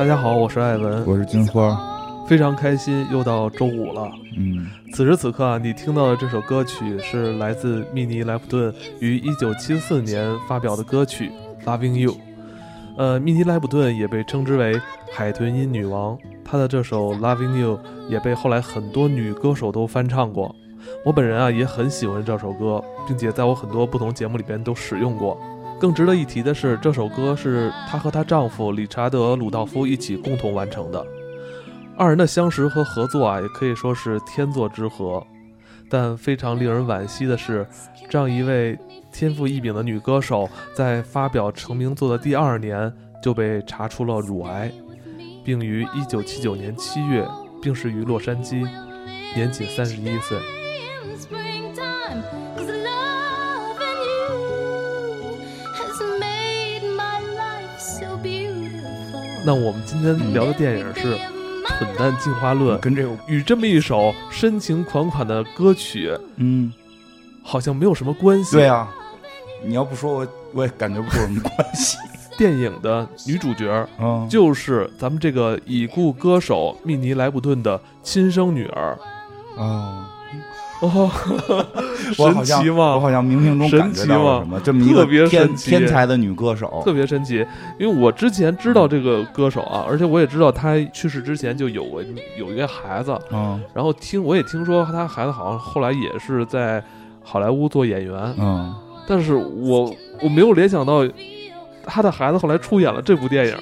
大家好，我是艾文，我是金花，非常开心，又到周五了。嗯，此时此刻啊，你听到的这首歌曲是来自密尼莱普顿于一九七四年发表的歌曲《Loving You》。呃，密尼莱普顿也被称之为海豚音女王，她的这首《Loving You》也被后来很多女歌手都翻唱过。我本人啊也很喜欢这首歌，并且在我很多不同节目里边都使用过。更值得一提的是，这首歌是她和她丈夫理查德·鲁道夫一起共同完成的。二人的相识和合作啊，也可以说是天作之合。但非常令人惋惜的是，这样一位天赋异禀的女歌手，在发表成名作的第二年就被查出了乳癌，并于1979年7月病逝于洛杉矶，年仅31岁。那我们今天聊的电影是《蠢蛋进化论》，跟这个与这么一首深情款款的歌曲，嗯，好像没有什么关系。对啊，你要不说我，我也感觉不出什么关系。电影的女主角，嗯，就是咱们这个已故歌手密尼莱普顿的亲生女儿。哦。哦，神奇吗？我好像冥冥中感觉到了什么，这么一个天天才的女歌手，特别神奇。因为我之前知道这个歌手啊，而且我也知道她去世之前就有过有一个孩子，嗯，然后听我也听说她孩子好像后来也是在好莱坞做演员，嗯，但是我我没有联想到她的孩子后来出演了这部电影。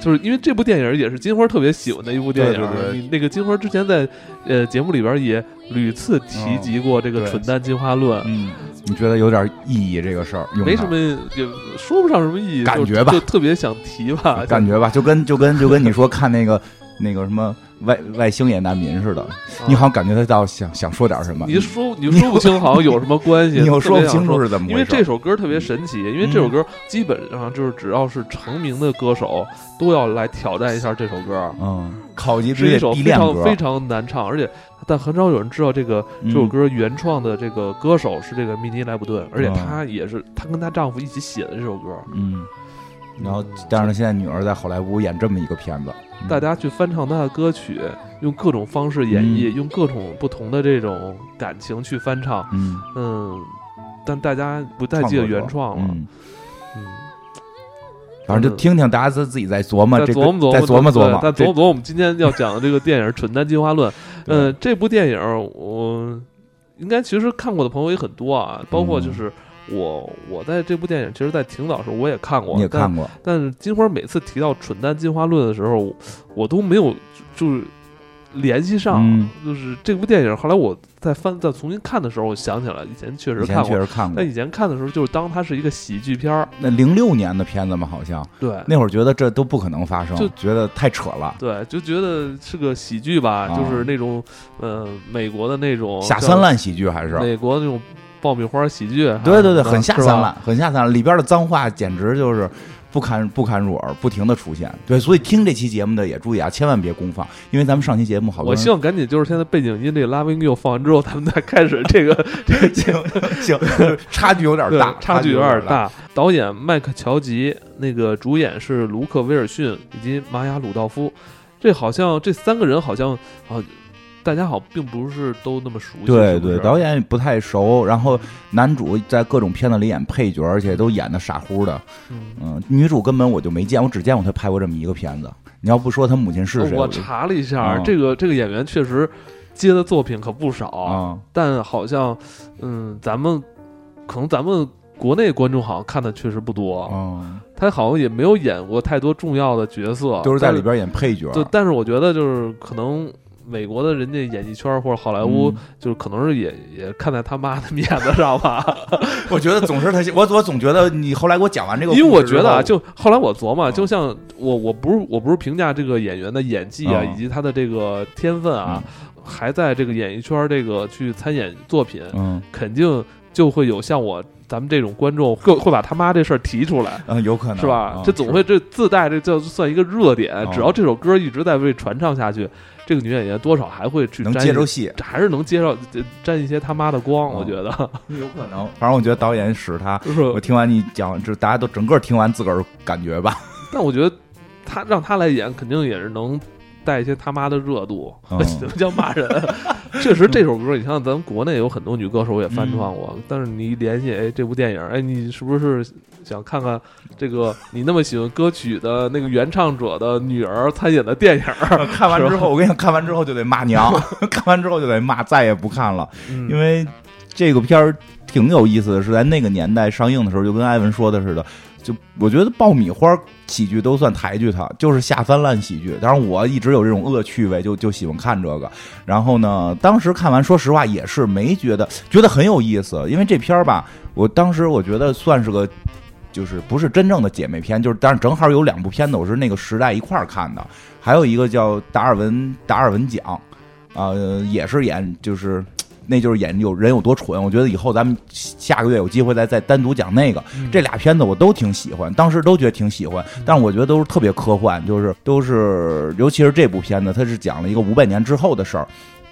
就是因为这部电影也是金花特别喜欢的一部电影，那个金花之前在呃节目里边也屡次提及过这个“蠢蛋进化论”。嗯，你觉得有点意义这个事儿？没什么，也说不上什么意义，感觉吧，就特别想提吧，感觉吧，就跟就跟就跟你说看那个那个什么。外外星也难民似的，你好像感觉他到想想说点什么。你说你说不清，好像有什么关系？你又说不清楚是怎么回事？因为这首歌特别神奇，因为这首歌基本上就是只要是成名的歌手都要来挑战一下这首歌。嗯，考级是一首非常非常难唱，而且但很少有人知道这个这首歌原创的这个歌手是这个米尼莱普顿，而且她也是她跟她丈夫一起写的这首歌。嗯。然后，但是现在女儿在好莱坞演这么一个片子，大家去翻唱她的歌曲，用各种方式演绎，用各种不同的这种感情去翻唱，嗯。嗯，但大家不再记得原创了，嗯，反正就听听，大家自自己再琢磨，琢磨再琢磨琢磨，再琢磨琢磨。我们今天要讲的这个电影《蠢蛋进化论》，嗯，这部电影我应该其实看过的朋友也很多啊，包括就是。我我在这部电影，其实，在挺早时候我也看过，你也看过。但是金花每次提到“蠢蛋进化论”的时候，我都没有就是联系上，就是这部电影。后来我再翻再重新看的时候，我想起来以前确实看过，确实看过。但以前看的时候，就是当它是一个喜剧片儿。那零六年的片子嘛，好像对。那会儿觉得这都不可能发生，就觉得太扯了。对，就觉得是个喜剧吧，就是那种呃美国的那种下三滥喜剧，还是美国那种。爆米花喜剧，对对对，很下三滥，很下三滥，里边的脏话简直就是不堪不堪入耳，不停的出现。对，所以听这期节目的也注意啊，千万别公放，因为咱们上期节目好多。我希望赶紧就是现在背景音这个 Loving You 放完之后，咱们再开始这个 这个行行，差距有点大，差距有点大。导演麦克乔吉，那个主演是卢克威尔逊以及玛雅鲁道夫，这好像这三个人好像啊。大家好，并不是都那么熟悉。对对，导演不太熟。然后男主在各种片子里演配角，而且都演的傻乎的。嗯，女主根本我就没见，我只见过他拍过这么一个片子。你要不说他母亲是谁？我查了一下，这个这个演员确实接的作品可不少。但好像，嗯，咱们可能咱们国内观众好像看的确实不多。嗯，他好像也没有演过太多重要的角色，都是在里边演配角。对但是我觉得就是可能。美国的人家演艺圈或者好莱坞，就是可能是也也看在他妈的面子上吧。我觉得总是他，我我总觉得你后来给我讲完这个，因为我觉得啊，就后来我琢磨，就像我我不是我不是评价这个演员的演技啊，以及他的这个天分啊，还在这个演艺圈这个去参演作品，嗯，肯定就会有像我咱们这种观众会会把他妈这事儿提出来，嗯，有可能是吧？这总会这自带这就算一个热点，只要这首歌一直在被传唱下去。这个女演员多少还会去能接着戏，还是能接受沾一些他妈的光，我觉得 有可能。反正我觉得导演使他，我听完你讲，就大家都整个听完自个儿感觉吧。但我觉得他让他来演，肯定也是能带一些他妈的热度。什么叫骂人？确实，这首歌，你像咱们国内有很多女歌手也翻唱过，但是你联系哎，这部电影，哎，你是不是想看看这个你那么喜欢歌曲的那个原唱者的女儿参演的电影？看完之后，我跟你讲，看完之后就得骂娘，看完之后就得骂，再也不看了，因为这个片儿挺有意思的，是在那个年代上映的时候，就跟艾文说的似的。就我觉得爆米花喜剧都算抬举他，就是下三滥喜剧。当然我一直有这种恶趣味，就就喜欢看这个。然后呢，当时看完，说实话也是没觉得，觉得很有意思。因为这片儿吧，我当时我觉得算是个，就是不是真正的姐妹片，就是但是正好有两部片子我是那个时代一块儿看的，还有一个叫《达尔文达尔文奖》，啊，也是演就是。那就是演有人有多蠢，我觉得以后咱们下个月有机会再再单独讲那个。这俩片子我都挺喜欢，当时都觉得挺喜欢，但是我觉得都是特别科幻，就是都是，尤其是这部片子，它是讲了一个五百年之后的事儿。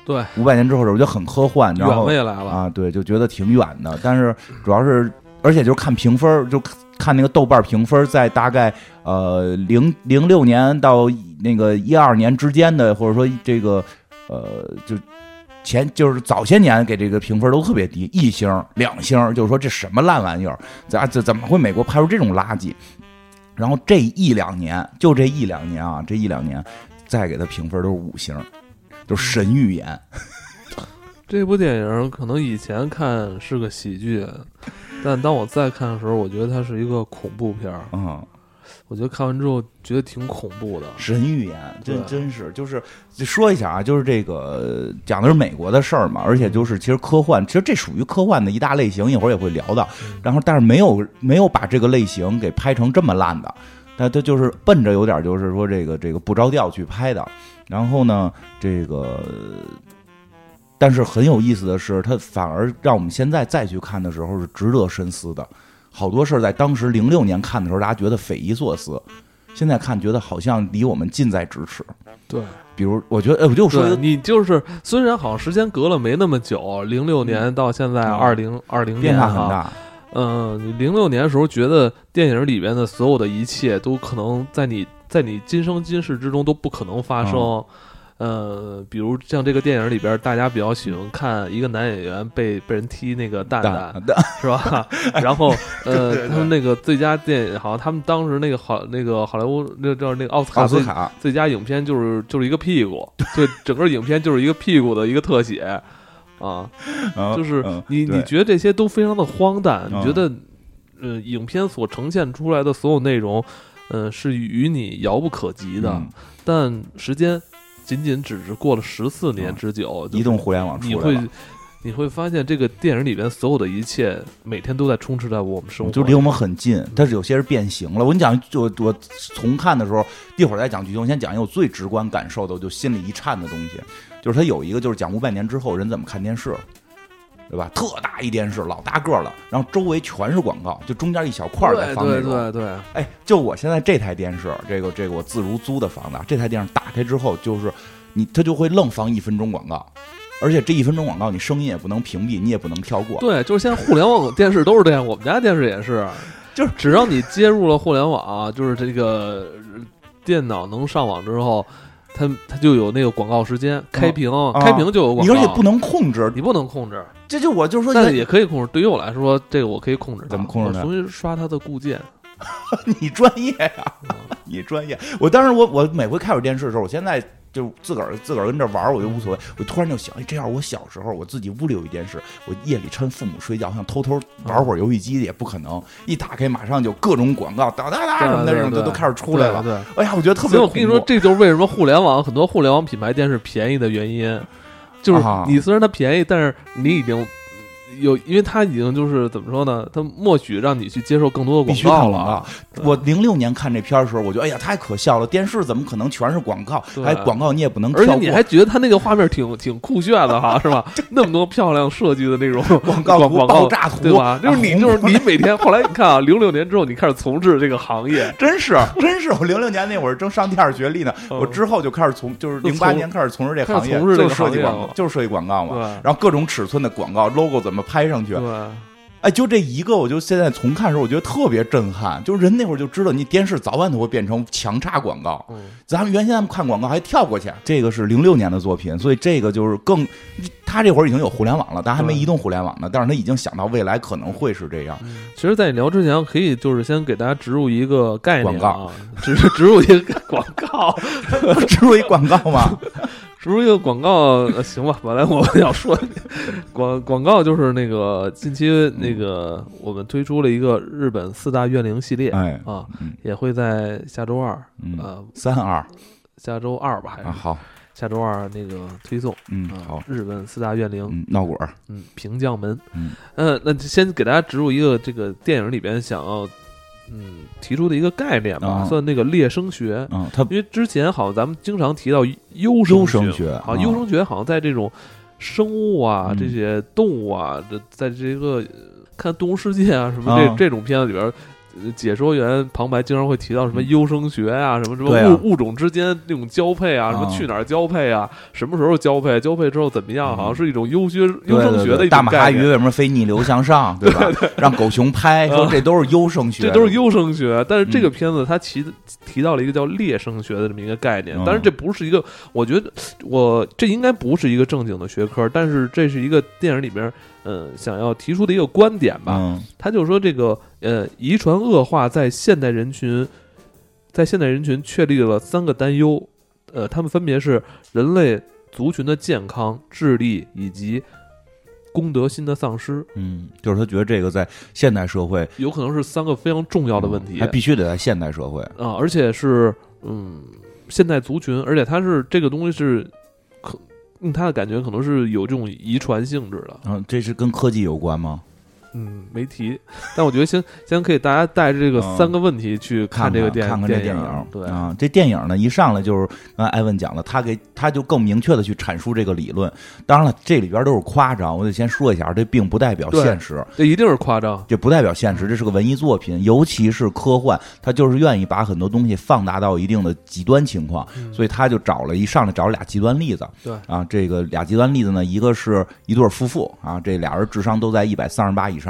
对，五百年之后的事儿，我觉得很科幻，然后未来了啊，对，就觉得挺远的。但是主要是，而且就是看评分，就看那个豆瓣评分，在大概呃零零六年到那个一二年之间的，或者说这个呃就。前就是早些年给这个评分都特别低，一星、两星，就是说这什么烂玩意儿，咋怎怎么会美国拍出这种垃圾？然后这一两年，就这一两年啊，这一两年再给他评分都是五星，就神预言。这部电影可能以前看是个喜剧，但当我再看的时候，我觉得它是一个恐怖片儿。嗯。我觉得看完之后觉得挺恐怖的，神预言，真真是就是说一下啊，就是这个讲的是美国的事儿嘛，而且就是其实科幻，其实这属于科幻的一大类型，一会儿也会聊到。然后但是没有没有把这个类型给拍成这么烂的，但他就是奔着有点就是说这个这个不着调去拍的。然后呢，这个但是很有意思的是，它反而让我们现在再去看的时候是值得深思的。好多事儿在当时零六年看的时候，大家觉得匪夷所思，现在看觉得好像离我们近在咫尺。对，比如我觉得，哎，我就说你就是虽然好像时间隔了没那么久，零六年到现在二零二零年变化很大。嗯，你零六年的时候觉得电影里边的所有的一切都可能在你在你今生今世之中都不可能发生。呃，比如像这个电影里边，大家比较喜欢看一个男演员被被人踢那个蛋蛋，是吧？然后 呃，他们那个最佳电影，好像他们当时那个好那个好莱坞那叫那个奥斯卡最最佳影片就是就是一个屁股，对整个影片就是一个屁股的一个特写啊，就是你你觉得这些都非常的荒诞，你觉得呃影片所呈现出来的所有内容，嗯是与你遥不可及的，但时间。仅仅只是过了十四年之久，移动互联网，你会你会发现这个电影里边所有的一切，每天都在充斥在我们生活，就离我们很近。但是有些是变形了。我跟你讲，就我重看的时候，一会儿再讲剧情，先讲一个我最直观感受的，我就心里一颤的东西，就是它有一个就是讲五百年之后人怎么看电视。对吧？特大一电视，老大个了，然后周围全是广告，就中间一小块儿在放对对对。哎，就我现在这台电视，这个这个我自如租的房子，这台电视打开之后，就是你它就会愣放一分钟广告，而且这一分钟广告你声音也不能屏蔽，你也不能跳过。对，就是现在互联网电视都是这样，我们家电视也是，就是只要你接入了互联网，就是这个电脑能上网之后。它它就有那个广告时间开屏，开屏就有广告，你而且不能控制，你不能控制。这就我就是说，但是也可以控制。对于我来说，这个我可以控制。怎么控制呢？重新刷它的固件。你专业呀，你专业。我当时我我每回开始电视的时候，我现在。就自个儿自个儿跟这玩儿，我就无所谓。我突然就想，哎，这样我小时候我自己屋里有一电视，我夜里趁父母睡觉，想偷偷玩会儿游戏机也不可能。一打开，马上就各种广告，哒哒哒什么的，这种就都开始出来了。对，哎呀，我觉得特别。我跟你说，这就是为什么互联网很多互联网品牌电视便宜的原因，就是你虽然它便宜，但是你已经。有，因为他已经就是怎么说呢？他默许让你去接受更多的广告了啊。我零六年看这片儿的时候，我觉得哎呀，太可笑了！电视怎么可能全是广告？还广告你也不能而且你还觉得他那个画面挺挺酷炫的哈，是吧？那么多漂亮设计的那种 广告广告炸图，对吧？就是你就是你每天后来你看啊，零六年之后你开始从事这个行业，真是真是我零六年那会儿正上第二学历呢，我之后就开始从就是零八年开始从事这行业，就是设计广告，就是设计广告嘛。然后各种尺寸的广告 logo 怎么拍上去？哎，就这一个，我就现在重看的时候，我觉得特别震撼。就是人那会儿就知道，你电视早晚都会变成强插广告。嗯，咱们原先咱们看广告还跳过去。这个是零六年的作品，所以这个就是更，他这会儿已经有互联网了，但还没移动互联网呢。但是他已经想到未来可能会是这样。其实，在你聊之前，可以就是先给大家植入一个概念啊，植 植入一个广告，植入一广告吗？植入一个广告，行吧。本来我要说广广告就是那个近期那个我们推出了一个日本四大怨灵系列，哎啊，也会在下周二，呃，三二，下周二吧，还是好，下周二那个推送，嗯，好，日本四大怨灵闹鬼，嗯，平将门，嗯，呃，那先给大家植入一个这个电影里边想要。嗯，提出的一个概念吧，算那个猎声学。嗯，他因为之前好像咱们经常提到优声学，啊，优声学好像在这种生物啊、这些动物啊，这在这个看《动物世界》啊什么这这种片子里边。解说员旁白经常会提到什么优生学啊，什么什么物物种之间那种交配啊，什么去哪儿交配啊，什么时候交配，交配之后怎么样，好像是一种优学优生学的一种大马哈鱼为什么非逆流向上，对吧？让狗熊拍，说 这都是优生学，这都是优生学。但是这个片子它提提到了一个叫劣生学的这么一个概念，但是这不是一个，我觉得我这应该不是一个正经的学科，但是这是一个电影里边。嗯，想要提出的一个观点吧，他就说这个呃，遗传恶化在现代人群，在现代人群确立了三个担忧，呃，他们分别是人类族群的健康、智力以及公德心的丧失。嗯，就是他觉得这个在现代社会有可能是三个非常重要的问题，还必须得在现代社会。啊，而且是嗯，现代族群，而且他是这个东西是可。嗯，他的感觉可能是有这种遗传性质的。嗯，这是跟科技有关吗？嗯，没提，但我觉得先先可以大家带着这个三个问题去看这个电影看看这电影。对啊，这电影呢一上来就是刚才艾文讲了，他给他就更明确的去阐述这个理论。当然了，这里边都是夸张，我得先说一下，这并不代表现实。这一定是夸张，这不代表现实，这是个文艺作品，尤其是科幻，他就是愿意把很多东西放大到一定的极端情况，所以他就找了一上来找了俩极端例子。对啊，这个俩极端例子呢，一个是一对夫妇啊，这俩人智商都在一百三十八以上。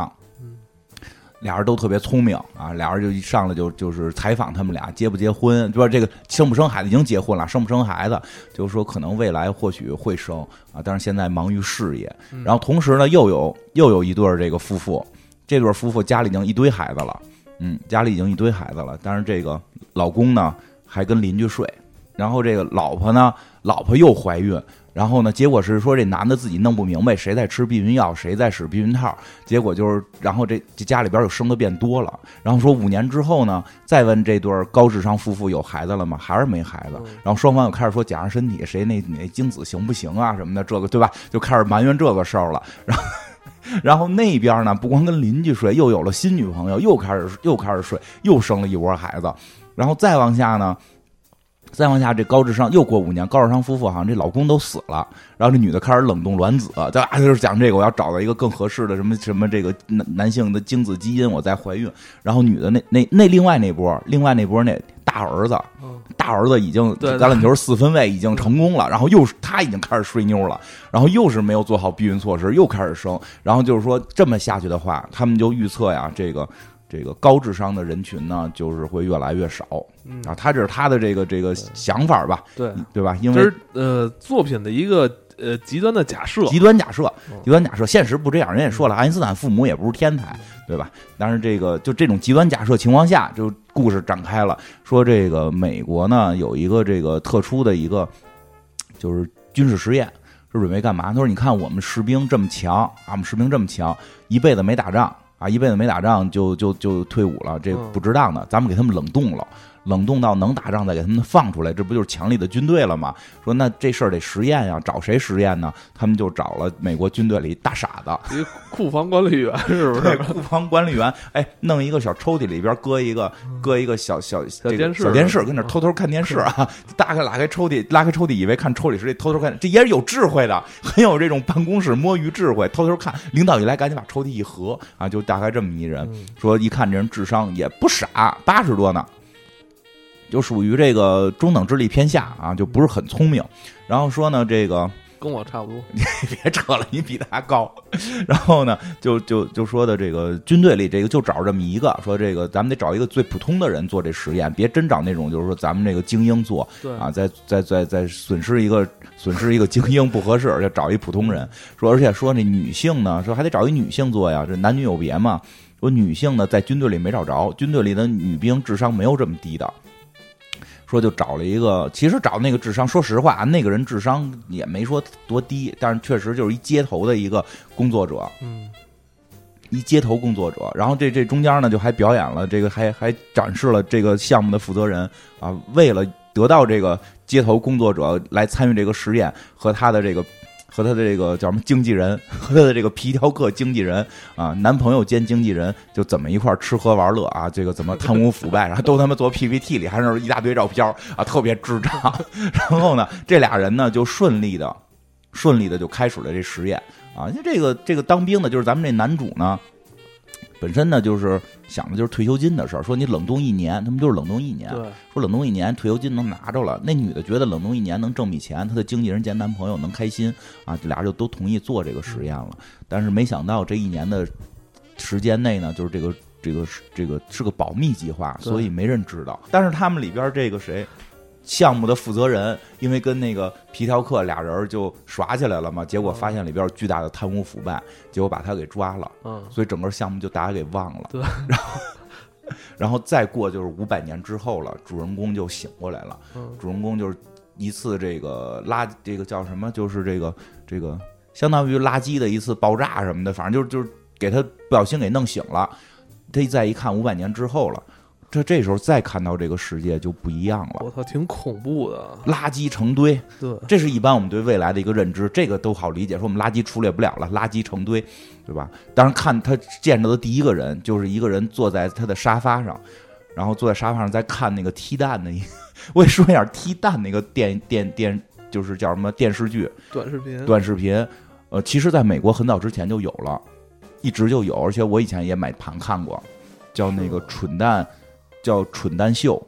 俩人都特别聪明啊，俩人就一上来就就是采访他们俩结不结婚，就说这个生不生孩子，已经结婚了，生不生孩子，就是说可能未来或许会生啊，但是现在忙于事业。然后同时呢，又有又有一对这个夫妇，这对夫妇家里已经一堆孩子了，嗯，家里已经一堆孩子了，但是这个老公呢还跟邻居睡，然后这个老婆呢，老婆又怀孕。然后呢？结果是说这男的自己弄不明白谁在吃避孕药，谁在使避孕套。结果就是，然后这这家里边又生的变多了。然后说五年之后呢，再问这对高智商夫妇有孩子了吗？还是没孩子。然后双方又开始说检查身体，谁那那精子行不行啊什么的，这个对吧？就开始埋怨这个事儿了。然后，然后那边呢，不光跟邻居睡，又有了新女朋友，又开始又开始睡，又生了一窝孩子。然后再往下呢？再往下，这高智商又过五年，高智商夫妇好像这老公都死了，然后这女的开始冷冻卵子，对吧？就是讲这个，我要找到一个更合适的什么什么这个男男性的精子基因，我再怀孕。然后女的那那那另外那波，另外那波那大儿子，大儿子已经橄榄球四分卫已经成功了，然后又是他已经开始睡妞了，然后又是没有做好避孕措施，又开始生。然后就是说这么下去的话，他们就预测呀，这个。这个高智商的人群呢，就是会越来越少啊。他这是他的这个这个想法吧？对对吧？因为呃，作品的一个呃极端的假设，极端假设，极端假设，现实不这样。人也说了，爱因斯坦父母也不是天才，对吧？但是这个就这种极端假设情况下，就故事展开了。说这个美国呢有一个这个特殊的一个就是军事实验，是准备干嘛？他说：“你看我们士兵这么强啊，我们士兵这么强，一辈子没打仗。”啊，一辈子没打仗就就就退伍了，这不值当的，咱们给他们冷冻了。冷冻到能打仗再给他们放出来，这不就是强力的军队了吗？说那这事儿得实验呀，找谁实验呢？他们就找了美国军队里大傻子，一库房管理员是不是？库房管理员，哎，弄一个小抽屉里边搁一个搁一个小小小电视，小电视跟那偷偷看电视啊。大概拉开抽屉，拉开抽屉，以为看抽屉时偷偷看，这也是有智慧的，很有这种办公室摸鱼智慧，偷偷看。领导一来，赶紧把抽屉一合啊，就大概这么一人。说一看这人智商也不傻，八十多呢。就属于这个中等智力偏下啊，就不是很聪明。然后说呢，这个跟我差不多。你别扯了，你比他高。然后呢，就就就说的这个军队里，这个就找这么一个，说这个咱们得找一个最普通的人做这实验，别真找那种就是说咱们这个精英做对啊，再再再再损失一个损失一个精英不合适，就找一普通人。说而且说那女性呢，说还得找一女性做呀，这男女有别嘛。说女性呢在军队里没找着，军队里的女兵智商没有这么低的。说就找了一个，其实找那个智商，说实话啊，那个人智商也没说多低，但是确实就是一街头的一个工作者，嗯，一街头工作者。然后这这中间呢，就还表演了这个，还还展示了这个项目的负责人啊，为了得到这个街头工作者来参与这个实验和他的这个。和他的这个叫什么经纪人，和他的这个皮条客经纪人啊，男朋友兼经纪人，就怎么一块吃喝玩乐啊？这个怎么贪污腐败，然后都他妈做 PPT 里，还是一大堆照片啊，特别智障。然后呢，这俩人呢就顺利的、顺利的就开始了这实验啊。这个这个当兵的，就是咱们这男主呢，本身呢就是想的就是退休金的事儿，说你冷冻一年，他们就是冷冻一年，说冷冻一年退休金能拿着了。那女的觉得冷冻一年能挣笔钱，她的经纪人兼男朋友能开心啊，这俩人就都同意做这个实验了。但是没想到这一年的时间内呢，就是这个这个这个是个保密计划，所以没人知道。但是他们里边这个谁？项目的负责人因为跟那个皮条客俩人就耍起来了嘛，结果发现里边有巨大的贪污腐败，结果把他给抓了，嗯，所以整个项目就大家给忘了。对，然后 然后再过就是五百年之后了，主人公就醒过来了。嗯，主人公就是一次这个垃，这个叫什么？就是这个这个相当于垃圾的一次爆炸什么的，反正就是就是给他不小心给弄醒了。他一再一看，五百年之后了，这这时候再看到这个世界就不一样了，我操，挺恐怖的。垃圾成堆。对，这是一般我们对未来的一个认知，这个都好理解。说我们垃圾处理不了了，垃圾成堆，对吧？当然，看他见到的第一个人就是一个人坐在他的沙发上，然后坐在沙发上在看那个踢蛋的一，我也说一下踢蛋那个电电电，就是叫什么电视剧短视频，短视频。呃，其实在美国很早之前就有了，一直就有，而且我以前也买盘看过，叫那个蠢蛋，叫蠢蛋秀，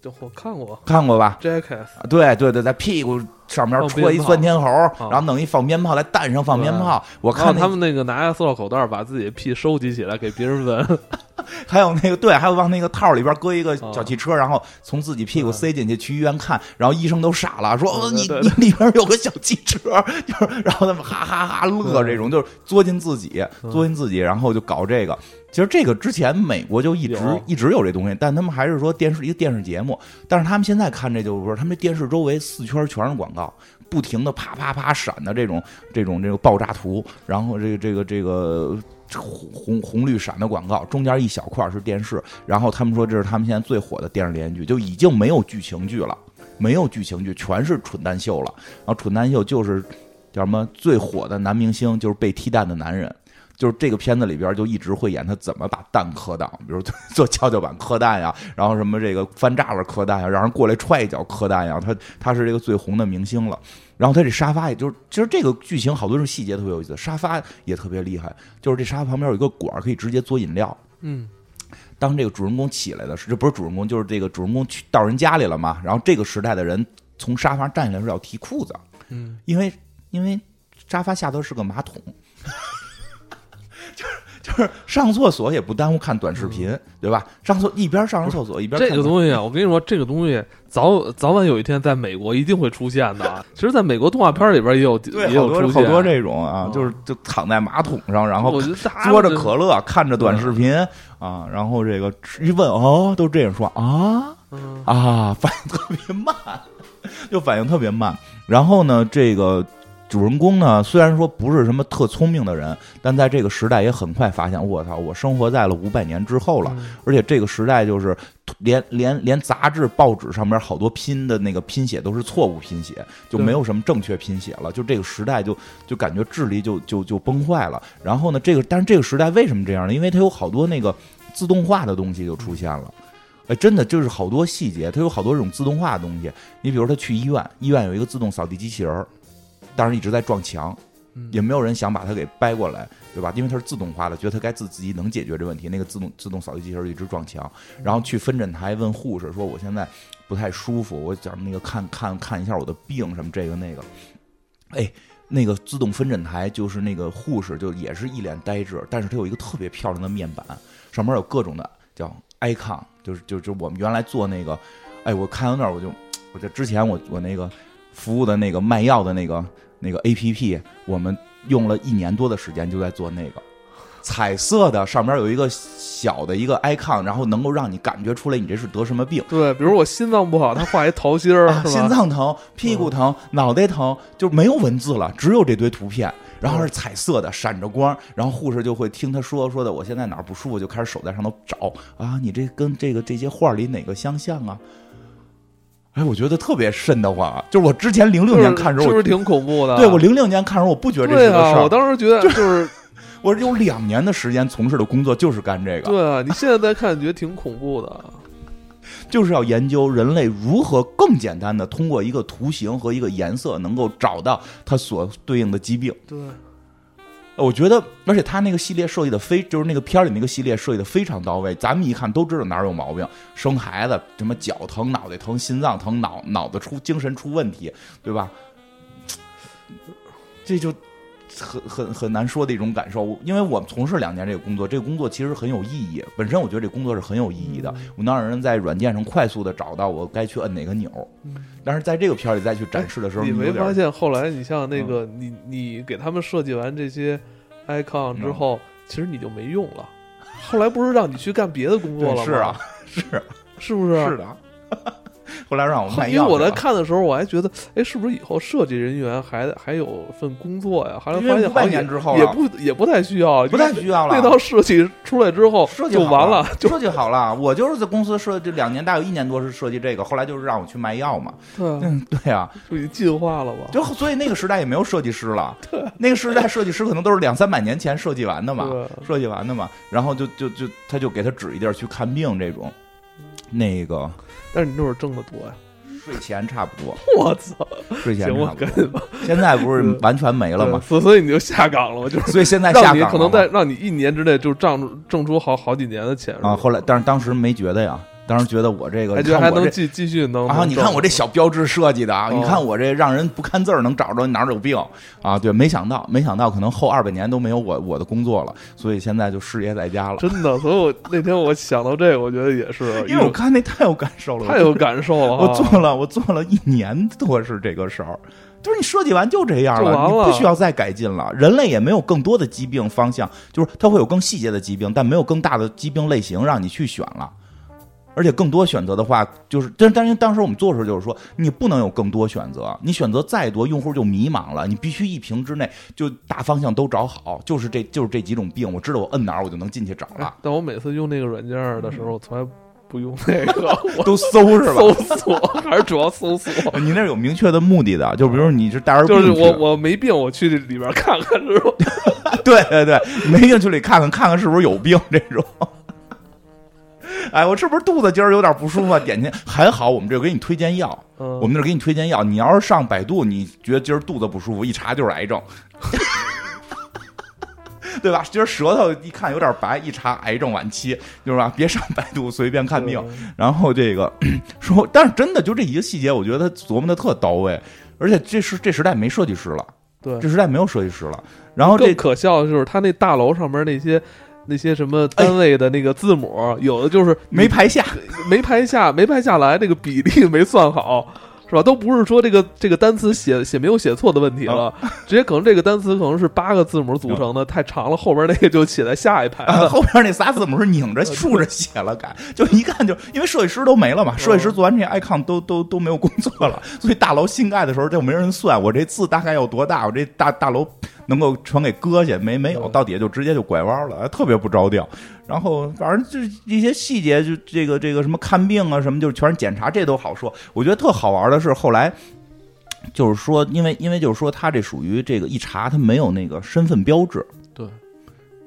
就我看过看过吧？Jackass，啊，对对对，在屁股上面放戳一钻天猴，啊然后弄一放鞭炮，在蛋上放鞭炮。我看他们那个拿个塑料口袋把自己的屁收集起来给别人闻，还有那个对，还有往那个套里边搁一个啊小汽车，然后从自己屁股塞进去，去医院看，然后医生都傻了，说哦你你里边有个小汽车，就是然后他们哈哈哈乐，这种就是作进自己，嗯作进自己，然后就搞这个。其实这个之前美国就一直一直有这东西，但他们还是说电视一个电视节目，但是他们现在看这就是说，他们这电视周围四圈全是广告，不停的啪啪啪闪的这种这种这个爆炸图，然后这个这个这个红红红绿闪的广告，中间一小块是电视，然后他们说这是他们现在最火的电视连续剧，就已经没有剧情剧了，没有剧情剧，全是蠢蛋秀了。然后蠢蛋秀就是叫什么最火的男明星，就是被踢蛋的男人。就是这个片子里边就一直会演他怎么把蛋磕到，比如做 跷跷板磕蛋呀，然后什么这个翻栅栏磕蛋呀，让人过来踹一脚磕蛋呀，他他是这个最红的明星了。然后他这沙发也就是，其实这个剧情好多是细节特别有意思，沙发也特别厉害，就是这沙发旁边有一个管可以直接做饮料。嗯，当这个主人公起来的时，这不是主人公，就是这个主人公去到人家里了嘛。然后这个时代的人从沙发上站起来是要提裤子，嗯，因为因为沙发下头是个马桶，就是就是上厕所也不耽误看短视频，对吧？上厕一边上着厕所一边看这个东西啊，我跟你说，这个东西早早晚有一天在美国一定会出现的。其实，在美国动画片里边也有也有出现好多这种啊，嗯就是就躺在马桶上，然后我觉得大家嘬着可乐看着短视频啊，然后这个一问哦，都这样说啊。嗯啊，反应特别慢，就反应特别慢。然后呢，这个主人公呢，虽然说不是什么特聪明的人，但在这个时代也很快发现，我操，我生活在了五百年之后了。嗯而且这个时代就是连连连杂志、报纸上面好多拼的那个拼写都是错误拼写，就没有什么正确拼写了。就这个时代就就感觉智力就就就崩坏了。然后呢，这个但是这个时代为什么这样呢？因为它有好多那个自动化的东西就出现了。哎，真的就是好多细节，它有好多这种自动化的东西。你比如他去医院，医院有一个自动扫地机器人儿，当然一直在撞墙，嗯也没有人想把它给掰过来，对吧？因为它是自动化的，觉得它该自自己能解决这问题。那个自动自动扫地机器人一直撞墙，然后去分诊台问护士说：“我现在不太舒服，我想那个看看看一下我的病什么这个那个。”哎，那个自动分诊台就是那个护士，就也是一脸呆滞，但是它有一个特别漂亮的面板，上面有各种的叫 icon，就是就就我们原来做那个，哎，我看到那儿我就，我就之前我我那个服务的那个卖药的那个那个 A P P，我们用了一年多的时间就在做那个。彩色的上面有一个小的一个 icon，然后能够让你感觉出来你这是得什么病。对，比如我心脏不好，他画一桃心儿，心脏疼、屁股疼、脑袋疼，就没有文字了，只有这堆图片，然后是彩色的，闪着光，然后护士就会听他说说的，我现在哪儿不舒服，就开始手在上头找啊，你这跟这个这些画里哪个相像啊？哎，我觉得特别瘆得慌，就是我之前零六年看时候，是不是挺恐怖的？对我零六年看时候，我不觉得这是个事儿，我当时觉得就是。我有两年的时间从事的工作就是干这个。对啊，你现在再看，觉得挺恐怖的。就是要研究人类如何更简单的通过一个图形和一个颜色，能够找到它所对应的疾病。对，我觉得，而且他那个系列设计的非，就是那个片里那个系列设计的非常到位。咱们一看都知道哪儿有毛病，生孩子什么脚疼、脑袋疼、心脏疼、脑脑子出精神出问题，对吧？这就。很很很难说的一种感受，因为我们从事两年这个工作，这个工作其实很有意义。本身我觉得这工作是很有意义的，我能让人在软件上快速的找到我该去摁哪个钮。但是在这个片儿里再去展示的时候，你没发现后来你像那个你你给他们设计完这些 icon 之后，其实你就没用了。后来不是让你去干别的工作了吗？是啊，是是不是？是的。后来让我卖药，因为我在看的时候，我还觉得，哎，是不是以后设计人员还还有份工作呀？后来发现好年之后也不也不太需要，不太需要了。那套设计出来之后，设计就完了，设计好了。我就是在公司设计两年，大有一年多是设计这个，后来就是让我去卖药嘛。对，嗯，对啊，属于进化了吧？就所以那个时代也没有设计师了。对，那个时代设计师可能都是两三百年前设计完的嘛，设计完的嘛。然后就就就他就给他指一地儿去看病这种，那个。但是你那会儿挣的多呀。税前差不多，我操！税前差不多，现在不是完全没了吗？所 所以你就下岗了，就是 所以现在下岗可能在让你一年之内就挣挣出好好几年的钱啊！后来，但是当时没觉得呀。当时觉得我这个，还觉得还能继继续能啊？你看我这小标志设计的啊！你看我这让人不看字儿能找着哪儿有病啊？对，没想到，没想到可能后二百年都没有我我的工作了，所以现在就失业在家了。真的，所以我那天我想到这个，我觉得也是，因为我看那太有感受了，太有感受了。我做了，我做了一年多是这个事儿，就是你设计完就这样了，你不需要再改进了。人类也没有更多的疾病方向，就是它会有更细节的疾病，但没有更大的疾病类型让你去选了。而且更多选择的话，就是但但是当时我们做的时候就是说，你不能有更多选择，你选择再多，用户就迷茫了。你必须一屏之内就大方向都找好，就是这就是这几种病，我知道我摁哪儿我就能进去找了。但我每次用那个软件的时候，从来不用那个，都搜是吧？搜索还是主要搜索？你那有明确的目的的，就比如你是带着病，就是我我没病，我去里边看看，是吧？对对对，没病去里看看，看看是不是有病这种。哎，我是不是肚子今儿有点不舒服？点进还好，我们这给你推荐药，我们这给你推荐药。你要是上百度，你觉得今儿肚子不舒服，一查就是癌症，对吧？今儿舌头一看有点白，一查癌症晚期，就是吧？别上百度随便看病。然后这个说，但是真的就这一个细节，我觉得他琢磨的特到位。而且这是这时代没设计师了，对，这时代没有设计师了。然后这可笑的就是他那大楼上面那些。那些什么单位的那个字母，有的就是没排下，没排下，没排下来，那个比例没算好，是吧？都不是说这个这个单词写写没有写错的问题了，直接可能这个单词可能是八个字母组成的，太长了，后边那个就写在下一排，后边那仨字母是拧着 竖着写了改，就一看就因为设计师都没了嘛，设计师做完这些 icon 都都都没有工作了，所以大楼新盖的时候就没人算我这字大概有多大，我这大大楼。能够全给搁下，没没有到底下就直接就拐弯了，特别不着调。然后反正就是一些细节，就这个这个什么看病啊什么，就是全是检查，这都好说。我觉得特好玩的是后来，就是说，因为因为就是说，他这属于这个一查，他没有那个身份标志。对，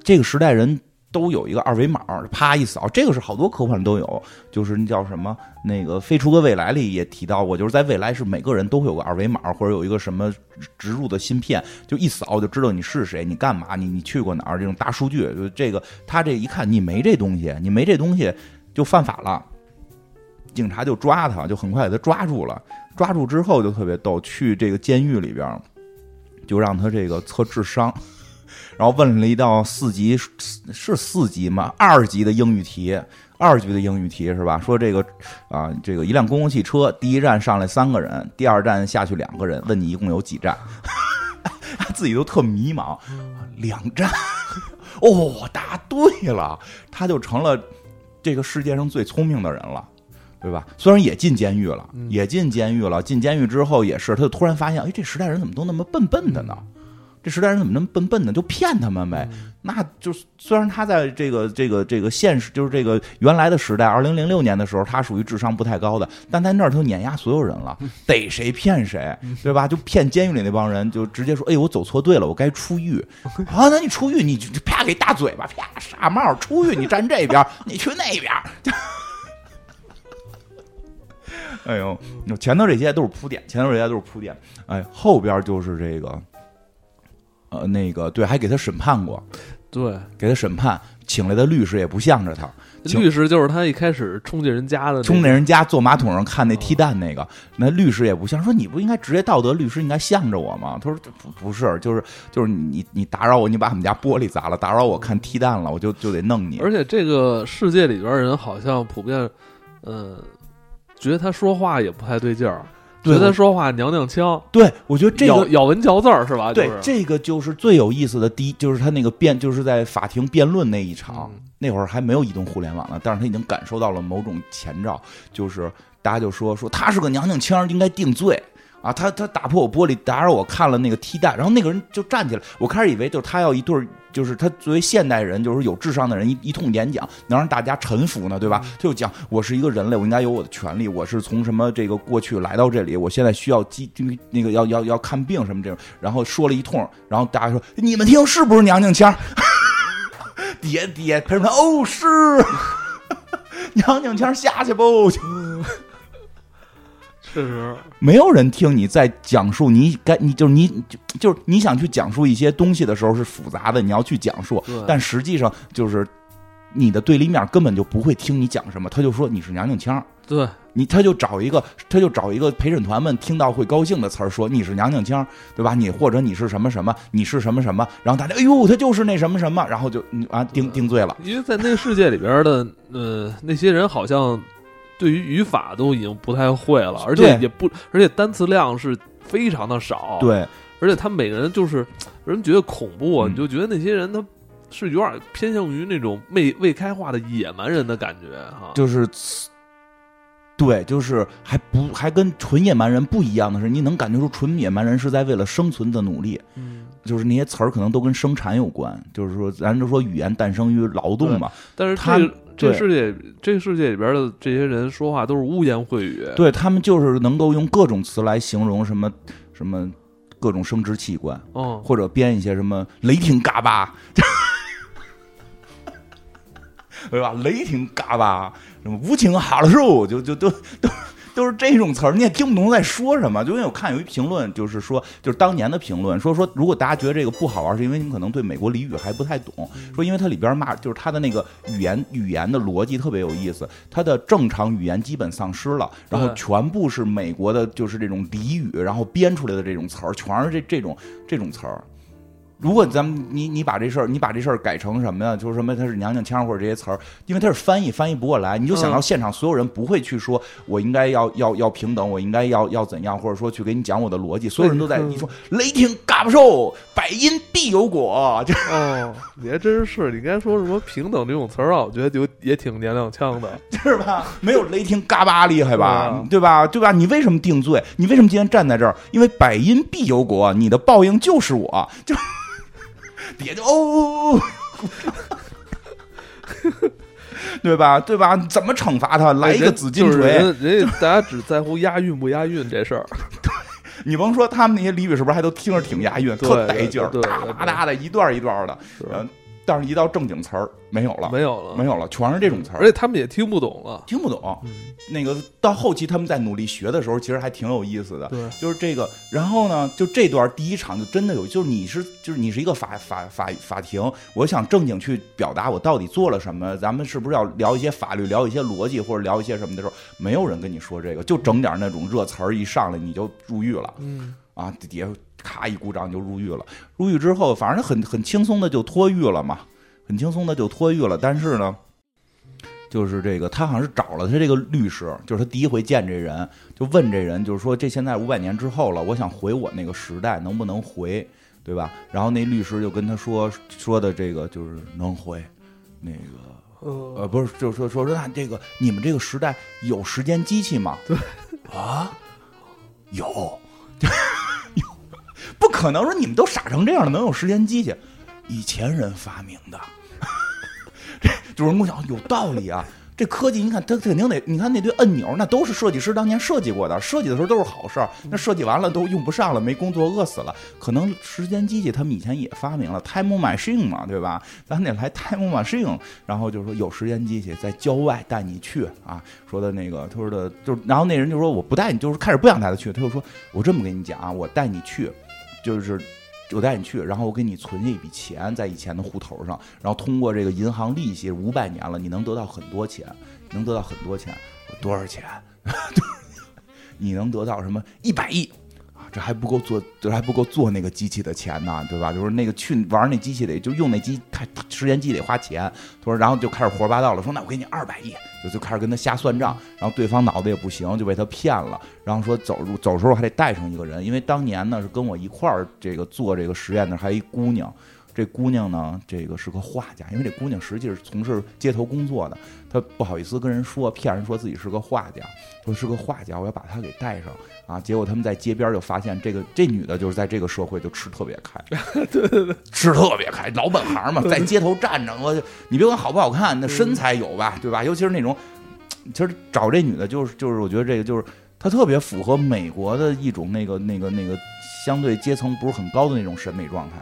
这个时代人。都有一个二维码，啪一扫，这个是好多科幻都有，就是那叫什么那个《飞出个未来》里也提到过，就是在未来是每个人都会有个二维码，或者有一个什么植入的芯片，就一扫就知道你是谁，你干嘛，你你去过哪儿，这种大数据，就这个他这一看你没这东西，你没这东西就犯法了，警察就抓他，就很快给他抓住了，抓住之后就特别逗，去这个监狱里边。就让他这个测智商，然后问了一道四级是四级吗？二级的英语题，二级的英语题是吧？说这个啊，这个一辆公共汽车，第一站上来三个人，第二站下去两个人，问你一共有几站？他自己都特迷茫，两站。哦，答对了，他就成了这个世界上最聪明的人了。对吧？虽然也进监狱了，也进监狱了。进监狱之后也是，他就突然发现，哎，这时代人怎么都那么笨笨的呢？这时代人怎么那么笨笨呢？就骗他们呗。那就虽然他在这个这个这个现实，就是这个原来的时代，二零零六年的时候，他属于智商不太高的，但在那儿他就碾压所有人了，逮谁骗谁，对吧？就骗监狱里那帮人，就直接说，哎，我走错队了，我该出狱啊！那你出狱，你就啪给大嘴巴，啪傻帽，出狱你站这边，你去那边。哎呦，前头这些都是铺垫，前头这些都是铺垫。哎，后边就是这个，呃，那个对，还给他审判过，对，给他审判，请来的律师也不向着他。律师就是他一开始冲进人家的，冲那人家坐马桶上看那踢蛋那个，那律师也不像，说你不应该职业道德律师应该向着我吗？他说不不是，就是就是你你打扰我，你把我们家玻璃砸了，打扰我看踢蛋了，我就就得弄你。而且这个世界里边人好像普遍，呃。觉得他说话也不太对劲儿，觉得他说话娘娘腔。对，我觉得这个咬文嚼字儿是吧？对，这个就是最有意思的。第一，就是他那个辩，就是在法庭辩论那一场，那会儿还没有移动互联网呢，但是他已经感受到了某种前兆，就是大家就说说他是个娘娘腔，应该定罪。啊，他他打破我玻璃，打扰我看了那个踢蛋，然后那个人就站起来。我开始以为就是他要一对，就是他作为现代人，就是有智商的人，一一通演讲，能让大家臣服呢，对吧？他就讲我是一个人类，我应该有我的权利，我是从什么这个过去来到这里，我现在需要基那个要要要看病什么这种，然后说了一通，然后大家说你们听是不是娘娘腔？爹爹陪着他哦是 娘娘腔下去不？确实，没有人听你在讲述你该你就是你就就是你想去讲述一些东西的时候是复杂的，你要去讲述，但实际上就是你的对立面根本就不会听你讲什么，他就说你是娘娘腔，对。你他就找一个他就找一个陪审团们听到会高兴的词儿说你是娘娘腔，对吧？你或者你是什么什么，你是什么什么，然后大家哎呦他就是那什么什么，然后就啊定定罪了，因为在那个世界里边的呃那些人好像。对于语法都已经不太会了，而且也不，而且单词量是非常的少。对，而且他每个人就是人觉得恐怖，你就觉得那些人他是有点偏向于那种未未开化的野蛮人的感觉哈。就是，对，就是还不还跟纯野蛮人不一样的是，你能感觉出纯野蛮人是在为了生存的努力。嗯，就是那些词儿可能都跟生产有关，就是说咱就说语言诞生于劳动嘛。但是他。这世界，这个世界里边的这些人说话都是污言秽语。对他们就是能够用各种词来形容什么什么各种生殖器官，哦，或者编一些什么雷霆嘎巴，对吧？雷霆嘎巴，什么无情哈拉肉，就就都都。就是这种词儿，你也听不懂在说什么。就因为我看有一评论，就是说，就是当年的评论，说说如果大家觉得这个不好玩，是因为你们可能对美国俚语还不太懂。说因为它里边骂，就是它的那个语言语言的逻辑特别有意思，它的正常语言基本丧失了，然后全部是美国的，就是这种俚语，然后编出来的这种词儿，全是这这种这种词儿。如果咱们你你把这事儿你把这事儿改成什么呀？就是什么他是娘娘腔或者这些词儿，因为他是翻译翻译不过来，你就想到现场所有人不会去说，我应该要 要要平等，我应该要要怎样，或者说去给你讲我的逻辑，所有人都在你说雷霆嘎巴受，百因必有果。就哦，你还真是，你该说什么平等这种词儿啊？我觉得就也挺娘娘腔的，是吧？没有雷霆嘎巴厉害吧？对吧？对吧？你为什么定罪？你为什么今天站在这儿？因为百因必有果，你的报应就是我，就。别就哦，对吧？对吧？怎么惩罚他？来一个紫金锤？人家大家只在乎押韵不押韵这事儿。对，你甭说他们那些俚语是不是还都听着挺押韵，特带劲儿，哒哒哒的一段一段的。嗯，但是一到正经词儿。没有了，没有了，没有了，全是这种词儿，而且他们也听不懂了，听不懂。那个到后期他们在努力学的时候，其实还挺有意思的。对，就是这个。然后呢，就这段第一场就真的有，就是你是就是你是一个法法法法庭，我想正经去表达我到底做了什么，咱们是不是要聊一些法律，聊一些逻辑，或者聊一些什么的时候，没有人跟你说这个，就整点那种热词儿一上来你就入狱了。嗯，啊，底下咔一鼓掌就入狱了。入狱之后，反正很很轻松的就脱狱了嘛，很轻松的就脱狱了。但是呢，就是这个他好像是找了他这个律师，就是他第一回见这人，就问这人，就是说这现在五百年之后了，我想回我那个时代，能不能回，对吧？然后那律师就跟他说说的这个就是能回，那个呃不是，就是说说说那这个你们这个时代有时间机器吗？对啊，有。可能说你们都傻成这样了，能有时间机器？以前人发明的，这主人公想有道理啊。这科技，你看它肯定得，你看那堆按钮，那都是设计师当年设计过的，设计的时候都是好事儿。那设计完了都用不上了，没工作饿死了。可能时间机器他们以前也发明了，time machine 嘛，对吧？咱得来 time machine，然后就是说有时间机器在郊外带你去啊。说的那个，他说的就，然后那人就说我不带你，就是开始不想带他去。他就说我这么跟你讲啊，我带你去，就是。我带你去，然后我给你存下一笔钱在以前的户头上，然后通过这个银行利息，五百年了，你能得到很多钱，能得到很多钱，多少钱？你能得到什么？一百亿。这还不够做，这还不够做那个机器的钱呢，对吧？就是那个去玩那机器得，就用那机开时间机得花钱。他说，然后就开始胡说八道了，说那我给你二百亿，就开始跟他瞎算账。然后对方脑子也不行，就被他骗了。然后说走走时候还得带上一个人，因为当年呢是跟我一块儿这个做这个实验的还有一姑娘。这姑娘呢，这个是个画家，因为这姑娘实际是从事街头工作的，她不好意思跟人说，骗人说自己是个画家，说是个画家，我要把她给带上啊。结果他们在街边就发现，这个这女的就是在这个社会就吃特别开，对对对，吃特别开，老本行嘛，在街头站着，我你别管好不好看，那身材有吧，对吧？尤其是那种，其实找这女的，就是就是，我觉得这个就是她特别符合美国的一种那个那个那个相对阶层不是很高的那种审美状态。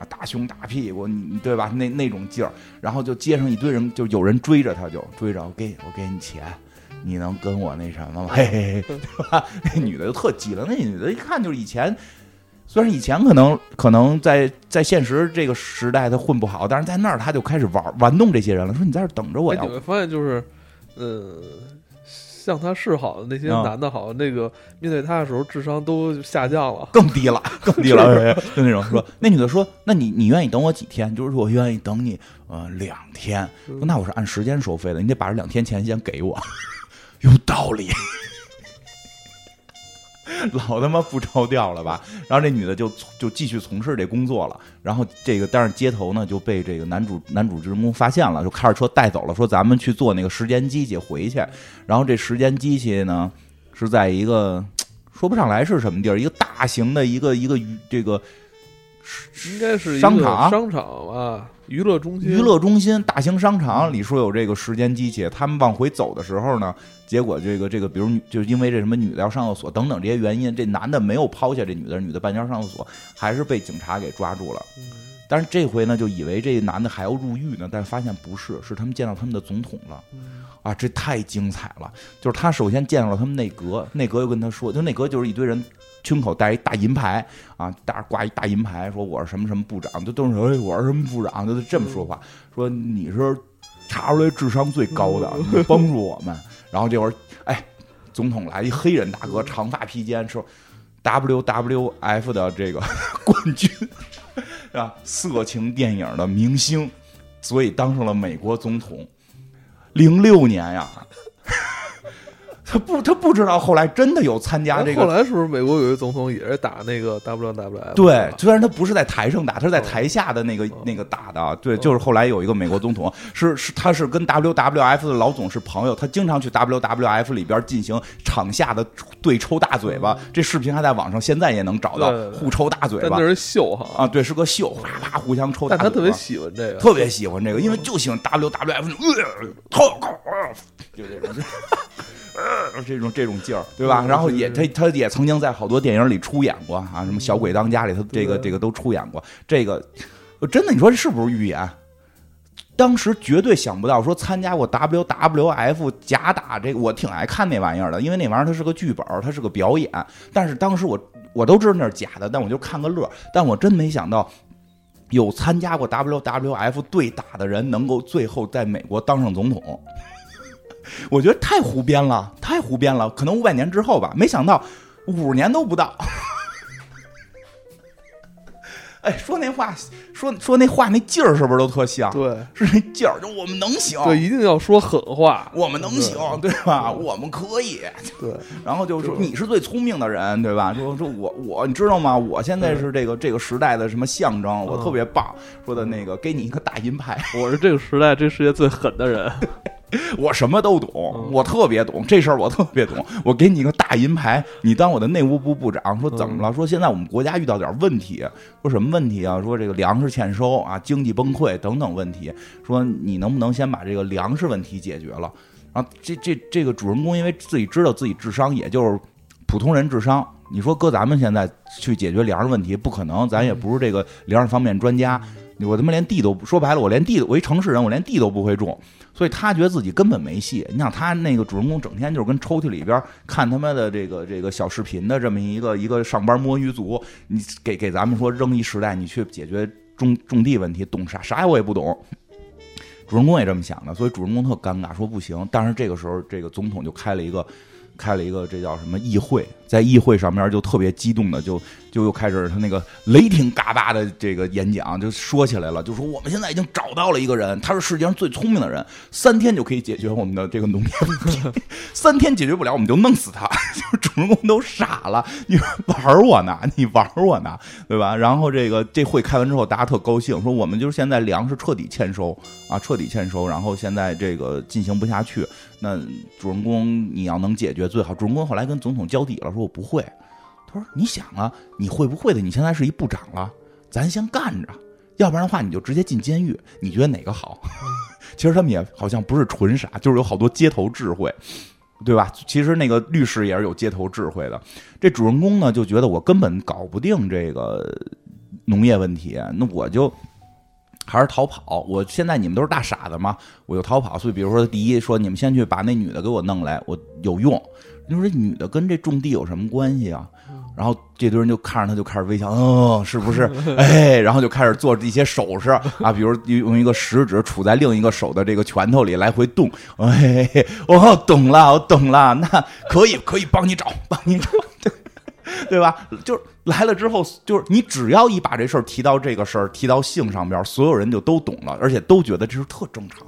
啊，大胸大屁股，你对吧？那那种劲儿，然后就街上一堆人，就有人追着他，就追着我给我给你钱，你能跟我那什么吗？嘿嘿嘿，对吧？那女的就特急了，那女的一看就是以前，虽然以前可能可能在在现实这个时代她混不好，但是在那儿她就开始玩玩弄这些人了，说你在这等着我呀。你们发现就是，呃。向他示好的那些男的，好像那个面对他的时候，智商都下降了，更低了，更低了。就那种说，那女的说：“那你你愿意等我几天？”就是说我愿意等你呃两天。那我是按时间收费的，你得把这两天钱先给我，有道理。老他妈不着调了吧？然后这女的就就继续从事这工作了。然后这个但是街头呢就被这个男主男主人公发现了，就开着车带走了，说咱们去做那个时间机器回去。然后这时间机器呢是在一个 说不上来是什么地儿，一个大型的一个一个这个应该是商场商场吧。娱乐中心，娱乐中心，大型商场里说有这个时间机器，他们往回走的时候呢，结果这个这个，比如就因为这什么女的要上厕所等等这些原因，这男的没有抛下这女的，女的半截上厕所，还是被警察给抓住了。但是这回呢，就以为这男的还要入狱呢，但发现不是，是他们见到他们的总统了。啊，这太精彩了！就是他首先见到了他们内阁，内阁又跟他说，就内阁就是一堆人。胸口戴一大银牌啊，大挂一大银牌，说我是什么什么部长，就都是说我是什么部长，就这么说话。说你是查出来智商最高的，你帮助我们。然后这会儿，哎，总统来一黑人大哥，长发披肩，说 WWF 的这个冠军，啊？色情电影的明星，所以当上了美国总统。零六年呀。他不，他不知道后来真的有参加这个。后来是不是美国有一个总统也是打那个 WWF？对，虽然他不是在台上打，他是在台下的那个那个打的。对，就是后来有一个美国总统，是是，他是跟 WWF 的老总是朋友，他经常去 WWF 里边进行场下的对抽大嘴巴。这视频还在网上，现在也能找到互抽大嘴巴。那是秀哈啊，对，是个秀，啪啪互相抽。但他特别喜欢这个，特别喜欢这个，因为就喜欢 WWF 那种，就这种。这种这种劲儿，对吧？然后也他他也曾经在好多电影里出演过啊，什么《小鬼当家》里，头这个这个都出演过。这个真的，你说这是不是预言？当时绝对想不到，说参加过 WWF 假打这个，我挺爱看那玩意儿的，因为那玩意儿它是个剧本，它是个表演。但是当时我我都知道那是假的，但我就看个乐。但我真没想到，有参加过 WWF 对打的人能够最后在美国当上总统。我觉得太胡编了，太胡编了。可能五百年之后吧，没想到五十年都不到。哎，说那话，说说那话，那劲儿是不是都特像？对，是那劲儿，就我们能行，对，一定要说狠话，我们能行，对吧？我们可以，对。然后就说你是最聪明的人，对吧？说说我我，你知道吗？我现在是这个这个时代的什么象征？我特别棒。说的那个，给你一个大银牌，我是这个时代这世界最狠的人。我什么都懂，我特别懂这事儿，我特别懂。我给你一个大银牌，你当我的内务部部长。说怎么了？说现在我们国家遇到点问题。说什么问题啊？说这个粮食欠收啊，经济崩溃等等问题。说你能不能先把这个粮食问题解决了？然后这这这个主人公因为自己知道自己智商也就是普通人智商，你说搁咱们现在去解决粮食问题不可能，咱也不是这个粮食方面专家。我他妈连地都说白了，我连地我一城市人，我连地都不会种。所以他觉得自己根本没戏。你想他那个主人公整天就是跟抽屉里边看他妈的这个这个小视频的这么一个一个上班摸鱼族，你给给咱们说扔一时代，你去解决种种地问题，懂啥啥我也不懂。主人公也这么想的，所以主人公特尴尬，说不行。但是这个时候，这个总统就开了一个开了一个这叫什么议会，在议会上面就特别激动的就。就又开始他那个雷霆嘎巴的这个演讲，就说起来了，就说我们现在已经找到了一个人，他是世界上最聪明的人，三天就可以解决我们的这个农业问题，三天解决 不了，我们就弄死他。就主人公都傻了，你玩我呢？你玩我呢？对吧？然后这个这会开完之后，大家特高兴，说我们就是现在粮食彻底欠收啊，彻底欠收，然后现在这个进行不下去。那主人公你要能解决最好。主人公后来跟总统交底了，说我不会。他说：“你想啊，你会不会的？你现在是一部长了，咱先干着，要不然的话你就直接进监狱。你觉得哪个好？其实他们也好像不是纯傻，就是有好多街头智慧，对吧？其实那个律师也是有街头智慧的。这主人公呢就觉得我根本搞不定这个农业问题，那我就还是逃跑。我现在你们都是大傻子嘛，我就逃跑。所以比如说，第一说你们先去把那女的给我弄来，我有用。你说这女的跟这种地有什么关系啊？”然后这堆人就看着他，就开始微笑，嗯，是不是？哎，然后就开始做一些手势啊，比如用一个食指杵在另一个手的这个拳头里来回动。哎，我懂了，我懂了，那可以，可以帮你找，帮你找，对 对吧？就是来了之后，就是你只要一把这事儿提到这个事儿，提到性上边，所有人就都懂了，而且都觉得这是特正常。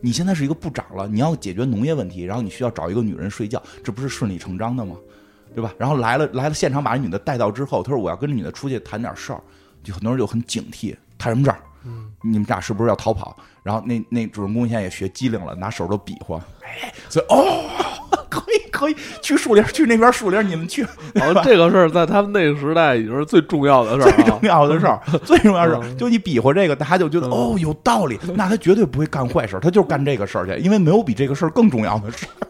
你现在是一个部长了，你要解决农业问题，然后你需要找一个女人睡觉，这不是顺理成章的吗？对吧？然后来了来了，现场把这女的带到之后，他说我要跟这女的出去谈点事儿，就很多人就很警惕，谈什么事儿？嗯，你们俩是不是要逃跑？然后那那主人公现在也学机灵了，拿手都比划，哎，所以哦，可以可以去树林，去那边树林，你们去。哦 这个事儿在他们那个时代已经是最重要的事儿，最重要的事儿，最重要的事儿，就你比划这个，大家就觉得哦有道理，那他绝对不会干坏事，他就干这个事儿去，因为没有比这个事儿更重要的事儿。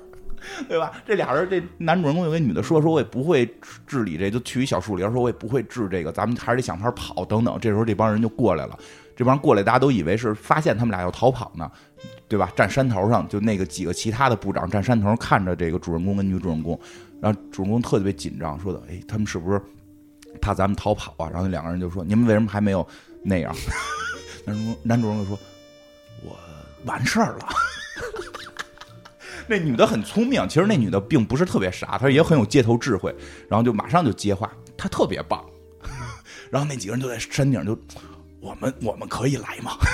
对吧？这俩人，这男主人公就跟女的说：“说我也不会治理这，就去一小树林，说我也不会治这个，咱们还是得想法跑等等。”这时候这帮人就过来了，这帮过来，大家都以为是发现他们俩要逃跑呢，对吧？站山头上，就那个几个其他的部长站山头看着这个主人公跟女主人公，然后主人公特别紧张，说的：“哎，他们是不是怕咱们逃跑啊？”然后那两个人就说：“你们为什么还没有那样？”男主人男主人公说：“我完事儿了。”那女的很聪明，其实那女的并不是特别傻，她也很有街头智慧，然后就马上就接话，她特别棒。然后那几个人就在山顶就，我们我们可以来吗？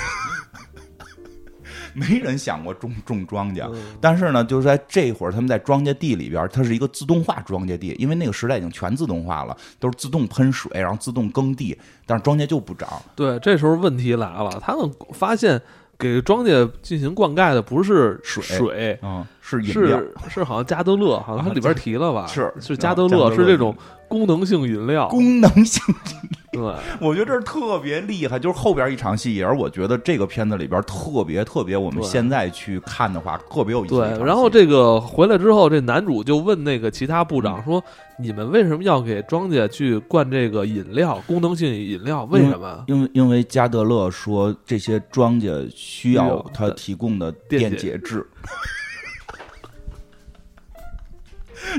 没人想过种种庄稼，但是呢，就是在这会儿，他们在庄稼地里边，它是一个自动化庄稼地，因为那个时代已经全自动化了，都是自动喷水，然后自动耕地，但是庄稼就不长。对，这时候问题来了，他们发现。给庄稼进行灌溉的不是水，水，嗯，是是是，好像加德乐，好像它里边提了吧？是是加德乐，是这种功能性饮料，功能性饮料。对，我觉得这是特别厉害，就是后边一场戏，也是我觉得这个片子里边特别特别，我们现在去看的话，特别有意思。对，然后这个回来之后，这男主就问那个其他部长说。你们为什么要给庄稼去灌这个饮料？功能性饮料为什么？因为因为加德勒说这些庄稼需要他提供的电解质。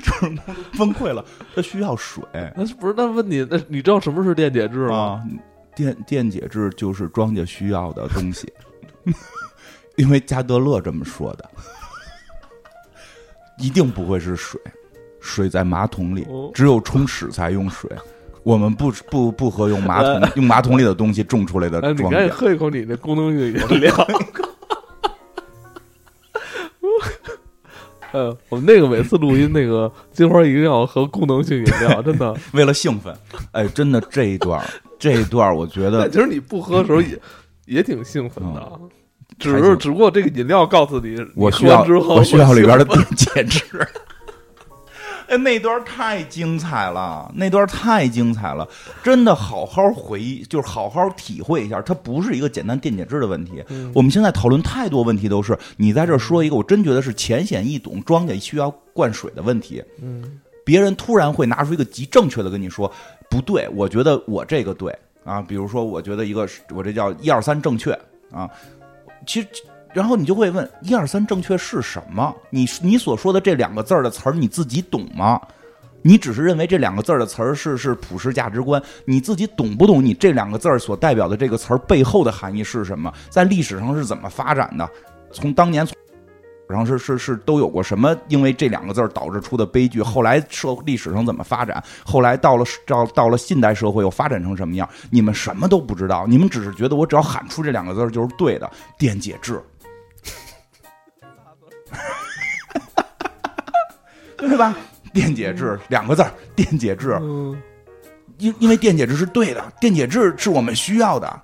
就是崩溃了，他需要水。那不是？那问你，那你知道什么是电解质吗？电电解质就是庄稼需要的东西。因为加德勒这么说的，一定不会是水。水在马桶里，只有冲屎才用水。我们不不不喝用马桶用马桶里的东西种出来的哎，你庄赶紧稼。喝一口你那功能性饮料。呃，我们那个每次录音，那个金花一定要喝功能性饮料，真的。为了兴奋，哎，真的这一段 这一段，我觉得其实你不喝的时候也也挺兴奋的，只是只不过这个饮料告诉你，我需要之后我需要里边的电解质。哎，那段太精彩了，那段太精彩了，真的好好回忆，就是好好体会一下，它不是一个简单电解质的问题。嗯我们现在讨论太多问题都是你在这说一个，我真觉得是浅显易懂，庄稼需要灌水的问题。嗯别人突然会拿出一个极正确的跟你说，不对，我觉得我这个对啊，比如说我觉得一个我这叫一二三正确啊，其实。然后你就会问一二三正确是什么？你你所说的这两个字儿的词儿你自己懂吗？你只是认为这两个字儿的词儿是是普世价值观，你自己懂不懂？你这两个字儿所代表的这个词儿背后的含义是什么？在历史上是怎么发展的？从当年从然后是是是都有过什么？因为这两个字儿导致出的悲剧，后来社历史上怎么发展？后来到了到到了近代社会又发展成什么样？你们什么都不知道，你们只是觉得我只要喊出这两个字儿就是对的，电解质，对吧？电解质两个字儿，电解质，嗯因因为电解质是对的，电解质是我们需要的。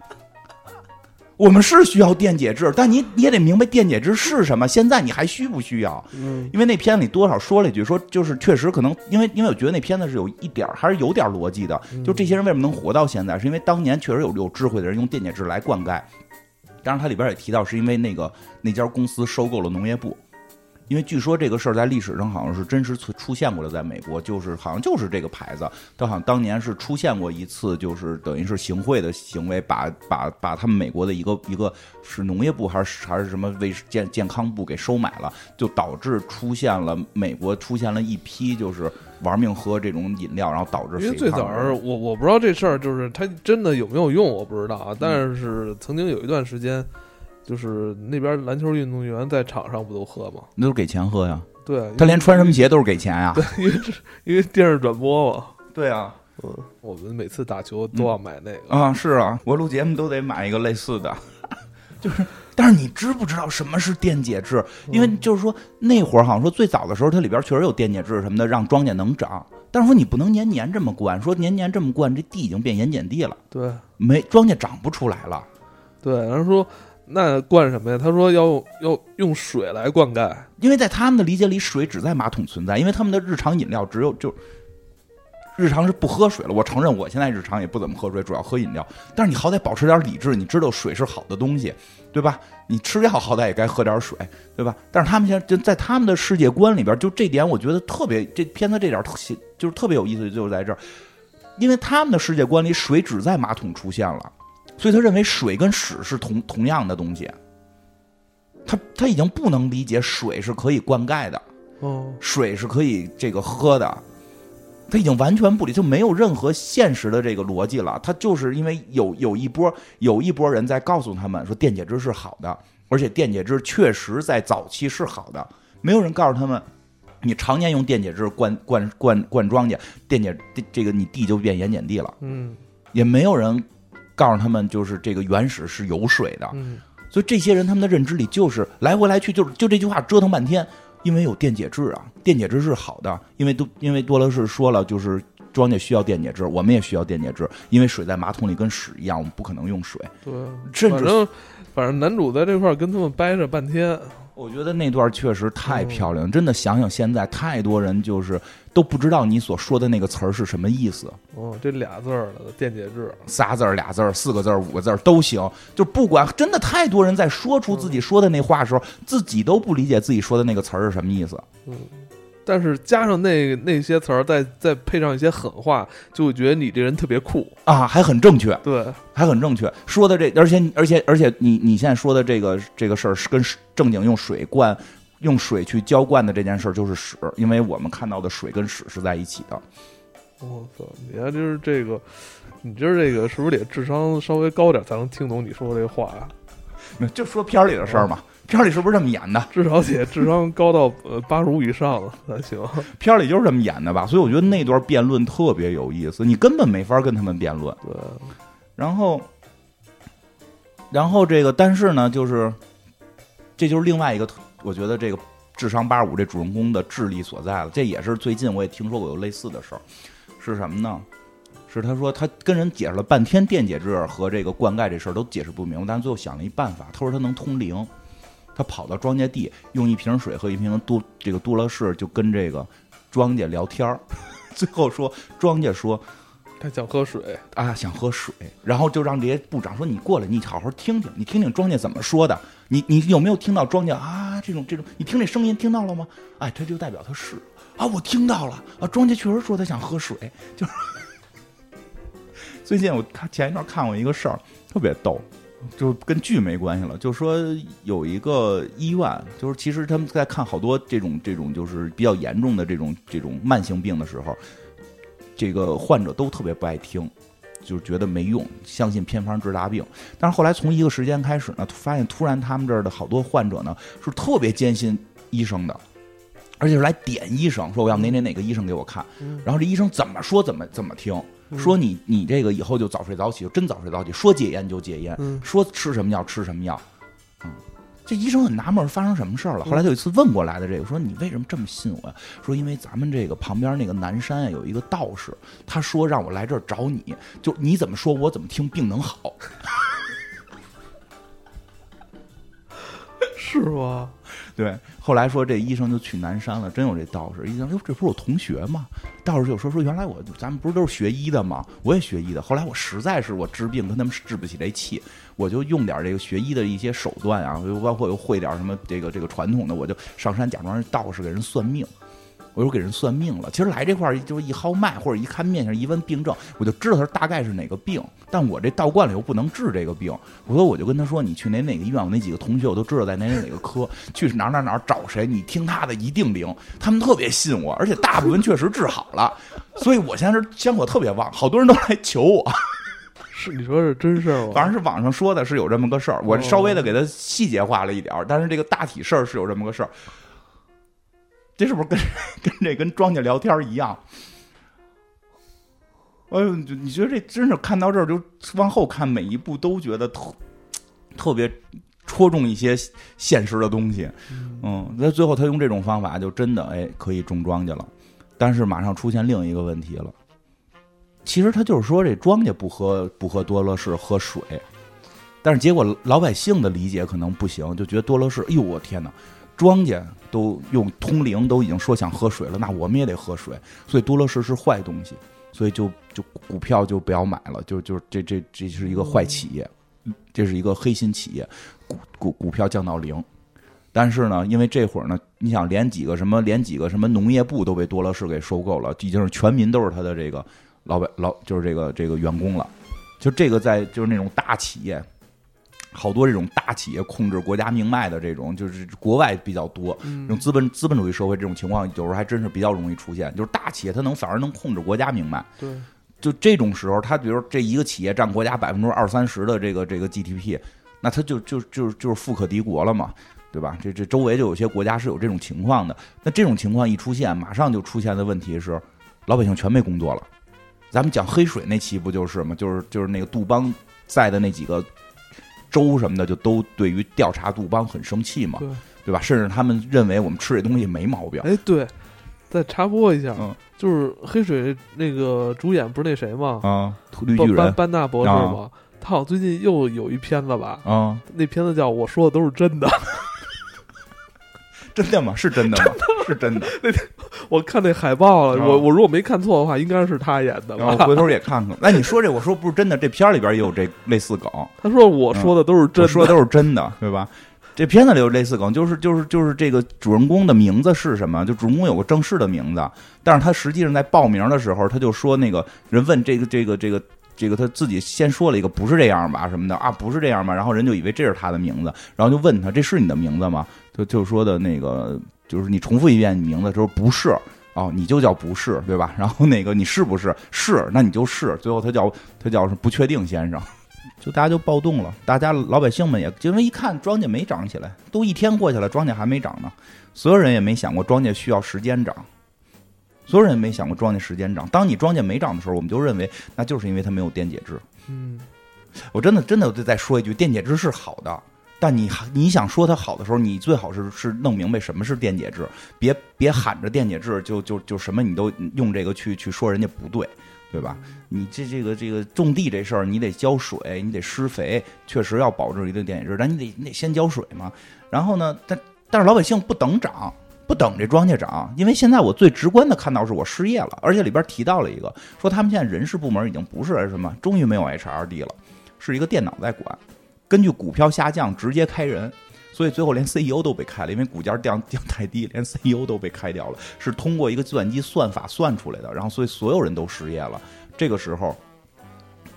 我们是需要电解质，但你你也得明白电解质是什么。现在你还需不需要？嗯因为那片里多少说了一句，说就是确实可能，因为因为我觉得那片子是有一点儿还是有点逻辑的。就这些人为什么能活到现在，是因为当年确实有有智慧的人用电解质来灌溉。当然，它里边也提到，是因为那个那家公司收购了农业部。因为据说这个事儿在历史上好像是真实出出现过的，在美国就是好像就是这个牌子，它好像当年是出现过一次，就是等于是行贿的行为，把把把他们美国的一个一个是农业部还是还是什么卫健健康部给收买了，就导致出现了美国出现了一批就是玩命喝这种饮料，然后导致因为最早儿我我不知道这事儿，就是它真的有没有用，我不知道啊。但是曾经有一段时间，就是那边篮球运动员在场上不都喝吗？那都是给钱喝呀，对，他连穿什么鞋都是给钱呀。对因为是 因为电视转播嘛，对啊，嗯，我们每次打球都要买那个。啊，是啊，我录节目都得买一个类似的，就是。但是你知不知道什么是电解质？因为就是说那会儿好像说最早的时候，它里边确实有电解质什么的，让庄稼能长。但是说你不能年年这么灌，说年年这么灌，这地已经变盐碱地了，对没庄稼长不出来了。对，然后说那灌什么呀？他说要要用水来灌溉。因为在他们的理解里，水只在马桶存在，因为他们的日常饮料只有就日常是不喝水了。我承认，我现在日常也不怎么喝水，主要喝饮料。但是你好歹保持点理智，你知道水是好的东西，对吧？你吃药好歹也该喝点水，对吧？但是他们现在就在他们的世界观里边，就这点我觉得特别，这片子这点特就是特别有意思，就是在这儿，因为他们的世界观里，水只在马桶出现了，所以他认为水跟屎是同同样的东西。他他已经不能理解水是可以灌溉的，哦，水是可以这个喝的，他已经完全不理，就没有任何现实的这个逻辑了。他就是因为有有一波有一波人在告诉他们说电解质是好的，而且电解质确实在早期是好的，没有人告诉他们。你常年用电解质灌灌灌灌庄稼，电解这个你地就变盐碱地了，嗯也没有人告诉他们就是这个原始是有水的，嗯所以这些人他们的认知里就是来回来去就是就这句话折腾半天，因为有电解质啊，电解质是好的，因为都因为多乐士说了，就是庄稼需要电解质，我们也需要电解质，因为水在马桶里跟屎一样，我们不可能用水。对，甚至反正反正男主在这块儿跟他们掰扯半天。我觉得那段确实太漂亮，真的想想现在太多人就是都不知道你所说的那个词儿是什么意思，哦，这俩字儿的电解质。仨字儿、俩字儿、四个字儿、五个字儿都行，就不管真的太多人在说出自己说的那话的时候，自己都不理解自己说的那个词儿是什么意思。嗯但是加上那那些词儿，再再配上一些狠话，就会觉得你这人特别酷。啊，还很正确，对，还很正确。说的这，而且而且而且你你现在说的这个这个事儿，是跟正经用水灌、用水去浇灌的这件事儿就是屎，因为我们看到的水跟屎是在一起的。我操！你看，就是这个，你今儿这个是不是得智商稍微高点才能听懂你说这话啊？就说片儿里的事儿嘛，片儿里是不是这么演的？至少得智商高到呃八十五以上才行。片儿里就是这么演的吧？所以我觉得那段辩论特别有意思，你根本没法跟他们辩论。对，然后，然后这个，但是呢，就是这就是另外一个，我觉得这个智商八十五这主人公的智力所在了。这也是最近我也听说过有类似的事儿，是什么呢？是他说他跟人解释了半天电解质和这个灌溉这事儿都解释不明白，但最后想了一办法，他说他能通灵，他跑到庄稼地，用一瓶水和一瓶杜这个杜乐士就跟这个庄稼聊天儿，最后说庄稼说他想喝水啊想喝水，然后就让这些部长说你过来，你好好听听，你听听庄稼怎么说的，你你有没有听到庄稼啊这种这种，你听这声音听到了吗？哎，他就代表他是啊，我听到了啊，庄稼确实说他想喝水，就是。最近我看前一段看过一个事儿，特别逗，就跟剧没关系了。就说有一个医院，就是其实他们在看好多这种这种就是比较严重的这种这种慢性病的时候，这个患者都特别不爱听，就是觉得没用，相信偏方治大病。但是后来从一个时间开始呢，发现突然他们这儿的好多患者呢是特别坚信医生的，而且是来点医生，说我要哪哪哪个医生给我看，然后这医生怎么说怎么怎么听。说你你这个以后就早睡早起，就真早睡早起。说戒烟就戒烟，说吃什么药吃什么药。嗯，这医生很纳闷，发生什么事儿了？后来有一次问过来的这个，说你为什么这么信我呀？说因为咱们这个旁边那个南山啊，有一个道士，他说让我来这儿找你，就你怎么说我怎么听，病能好。是吗？对，后来说这医生就去南山了，真有这道士。医生哟：“这不是我同学吗？”道士就说：“说原来我咱们不是都是学医的吗？我也学医的。后来我实在是我治病跟他们治不起这气，我就用点这个学医的一些手段啊，包括又会点什么这个这个传统的，我就上山假装是道士给人算命。”我又给人算命了。其实来这块儿就是一号脉或者一看面相一问病症，我就知道他大概是哪个病。但我这道观里又不能治这个病，我说我就跟他说：“你去哪哪个医院？我那几个同学我都知道在哪哪哪个科，去哪哪哪找谁？你听他的一定灵。”他们特别信我，而且大部分确实治好了。所以我现在是香火特别旺，好多人都来求我。是你说是真事儿吗？反正是网上说的是有这么个事儿，我稍微的给他细节化了一点儿但是这个大体事儿是有这么个事儿。这是不是跟 跟这跟庄稼聊天一样？哎呦，你觉得这真是看到这儿就往后看每一步都觉得特特别戳中一些现实的东西。嗯，那最后他用这种方法就真的哎可以种庄稼了，但是马上出现另一个问题了。其实他就是说这庄稼不喝不喝多乐士喝水，但是结果老百姓的理解可能不行，就觉得多乐士，哎呦我天哪！庄稼都用通灵，都已经说想喝水了，那我们也得喝水。所以多乐士是坏东西，所以就就股票就不要买了，就就这这这是一个坏企业，这是一个黑心企业，股股股票降到零。但是呢，因为这会儿呢，你想连几个什么，连几个什么农业部都被多乐士给收购了，已经是全民都是他的这个老板老就是这个这个员工了。就这个在就是那种大企业。好多这种大企业控制国家命脉的这种，就是国外比较多。这种资本资本主义社会这种情况，有时候还真是比较容易出现。就是大企业它能反而能控制国家命脉。对，就这种时候，它比如这一个企业占国家百分之二三十的这个这个 GDP，那它就就就就是富可敌国了嘛，对吧？这这周围就有些国家是有这种情况的。那这种情况一出现，马上就出现的问题是，老百姓全没工作了。咱们讲黑水那期不就是吗？就是就是那个杜邦在的那几个。州什么的就都对于调查杜邦很生气嘛，对对吧？甚至他们认为我们吃这东西没毛病。哎，对，再插播一下，就是黑水那个主演不是那谁吗？啊，绿巨人班班纳博士吗？他好像最近又有一片子吧？啊，那片子叫《我说的都是真的》。真的吗？是真的吗？是真的。那天我看那海报了，我我如果没看错的话，应该是他演的。我回头也看看。哎，你说这，我说不是真的，这片里边也有这类似梗。他说我说的都是真，说的都是真的，对吧？这片子里有类似梗，就是就是就是这个主人公的名字是什么？就主人公有个正式的名字，但是他实际上在报名的时候，他就说那个人问这个这个这个。这个他自己先说了一个不是这样吧什么的啊不是这样吧，然后人就以为这是他的名字，然后就问他这是你的名字吗？就就说的那个就是你重复一遍你名字，之后不是哦，你就叫不是对吧？然后那个你是不是是？那你就是最后他叫他叫是不确定先生，就大家就暴动了，大家老百姓们也因为一看庄稼没长起来，都一天过去了，庄稼还没长呢，所有人也没想过庄稼需要时间长，所有人也没想过庄稼时间长。当你庄稼没长的时候，我们就认为那就是因为它没有电解质。嗯，我真的真的再再说一句，电解质是好的，但你你想说它好的时候，你最好是是弄明白什么是电解质，别别喊着电解质就就就什么你都用这个去去说人家不对。对吧？你这这个这个种地这事儿，你得浇水，你得施肥，确实要保证一定电解质，但你得你得先浇水嘛。然后呢，但但是老百姓不等涨，不等这庄稼涨，因为现在我最直观的看到是我失业了，而且里边提到了一个，说他们现在人事部门已经不是什么，终于没有 HRD 了，是一个电脑在管，根据股票下降直接开人。所以最后连 CEO 都被开了，因为股价降降太低，连 CEO 都被开掉了。是通过一个计算机算法算出来的，然后所以所有人都失业了。这个时候，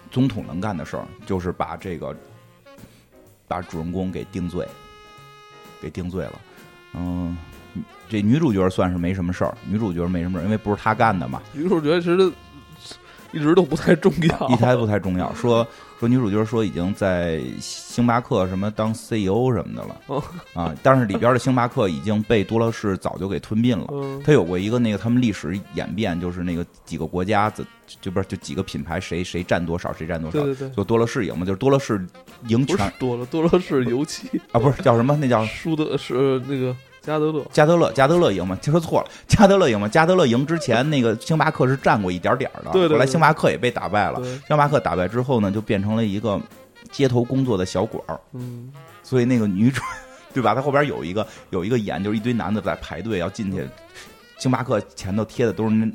总统能干的事儿就是把这个把主人公给定罪，给定罪了。嗯，这女主角算是没什么事儿，女主角没什么事儿，因为不是她干的嘛。女主角其实一直都不太重要，一台不太重要。说。说女主角说已经在星巴克什么当 CEO 什么的了啊，但是里边的星巴克已经被多乐士早就给吞并了。他有过一个那个他们历史演变，就是那个几个国家的就不是就几个品牌谁谁占多少谁占多少，就多乐士赢嘛，就是多乐士赢全多了多乐士油漆啊，不是叫什么那叫舒德是那个。加德勒，加德勒，加德勒赢吗？说错了，加德勒赢吗？加德勒赢之前，那个星巴克是占过一点点的。对后来星巴克也被打败了。星巴克打败之后呢，就变成了一个街头工作的小馆儿。嗯。所以那个女主，对吧？她后边有一个有一个演，就是一堆男的在排队要进去。星巴克前头贴的都是那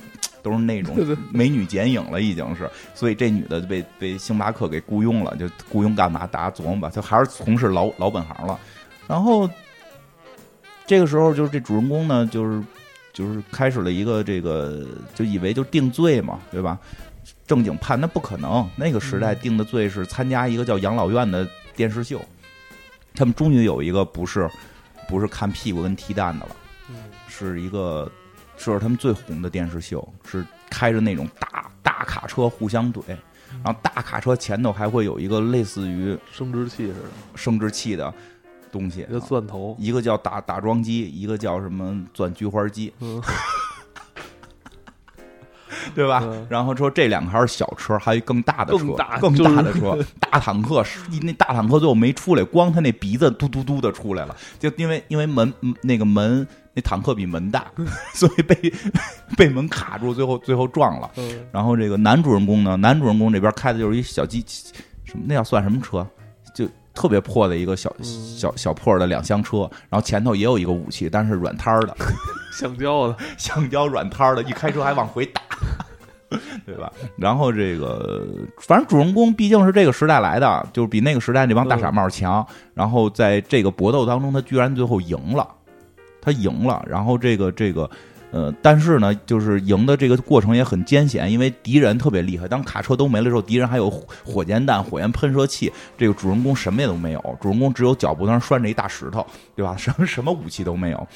都是那种美女剪影了，已经是。所以这女的就被被星巴克给雇佣了，就雇佣干嘛？大家琢磨吧，她还是从事老老本行了。然后。这个时候，就是这主人公呢，就是就是开始了一个这个，就以为就定罪嘛，对吧？正经判那不可能，那个时代定的罪是参加一个叫养老院的电视秀。他们终于有一个不是不是看屁股跟踢蛋的了，是一个是他们最红的电视秀，是开着那种大大卡车互相怼，然后大卡车前头还会有一个类似于生殖器似的生殖器的。东西，一个钻头，一个叫打打桩机，一个叫什么钻菊花机，对吧？然后说这两个还是小车，还有更大的车，更大的车，大坦克，那大坦克最后没出来，光他那鼻子嘟嘟嘟的出来了，就因为因为门那个门那坦克比门大，所以被被门卡住，最后最后撞了。然后这个男主人公呢，男主人公这边开的就是一小机，什么那要算什么车？就。特别破的一个小小小破的两厢车，然后前头也有一个武器，但是软摊儿的，橡胶的，橡胶软摊儿的，一开车还往回打，对吧？然后这个，反正主人公毕竟是这个时代来的，就是比那个时代那帮大傻帽强。然后在这个搏斗当中，他居然最后赢了，他赢了。然后这个这个。呃，但是呢，就是赢的这个过程也很艰险，因为敌人特别厉害。当卡车都没了之后，敌人还有火箭弹、火焰喷射器，这个主人公什么也都没有。主人公只有脚步上拴着一大石头，对吧？什么什么武器都没有。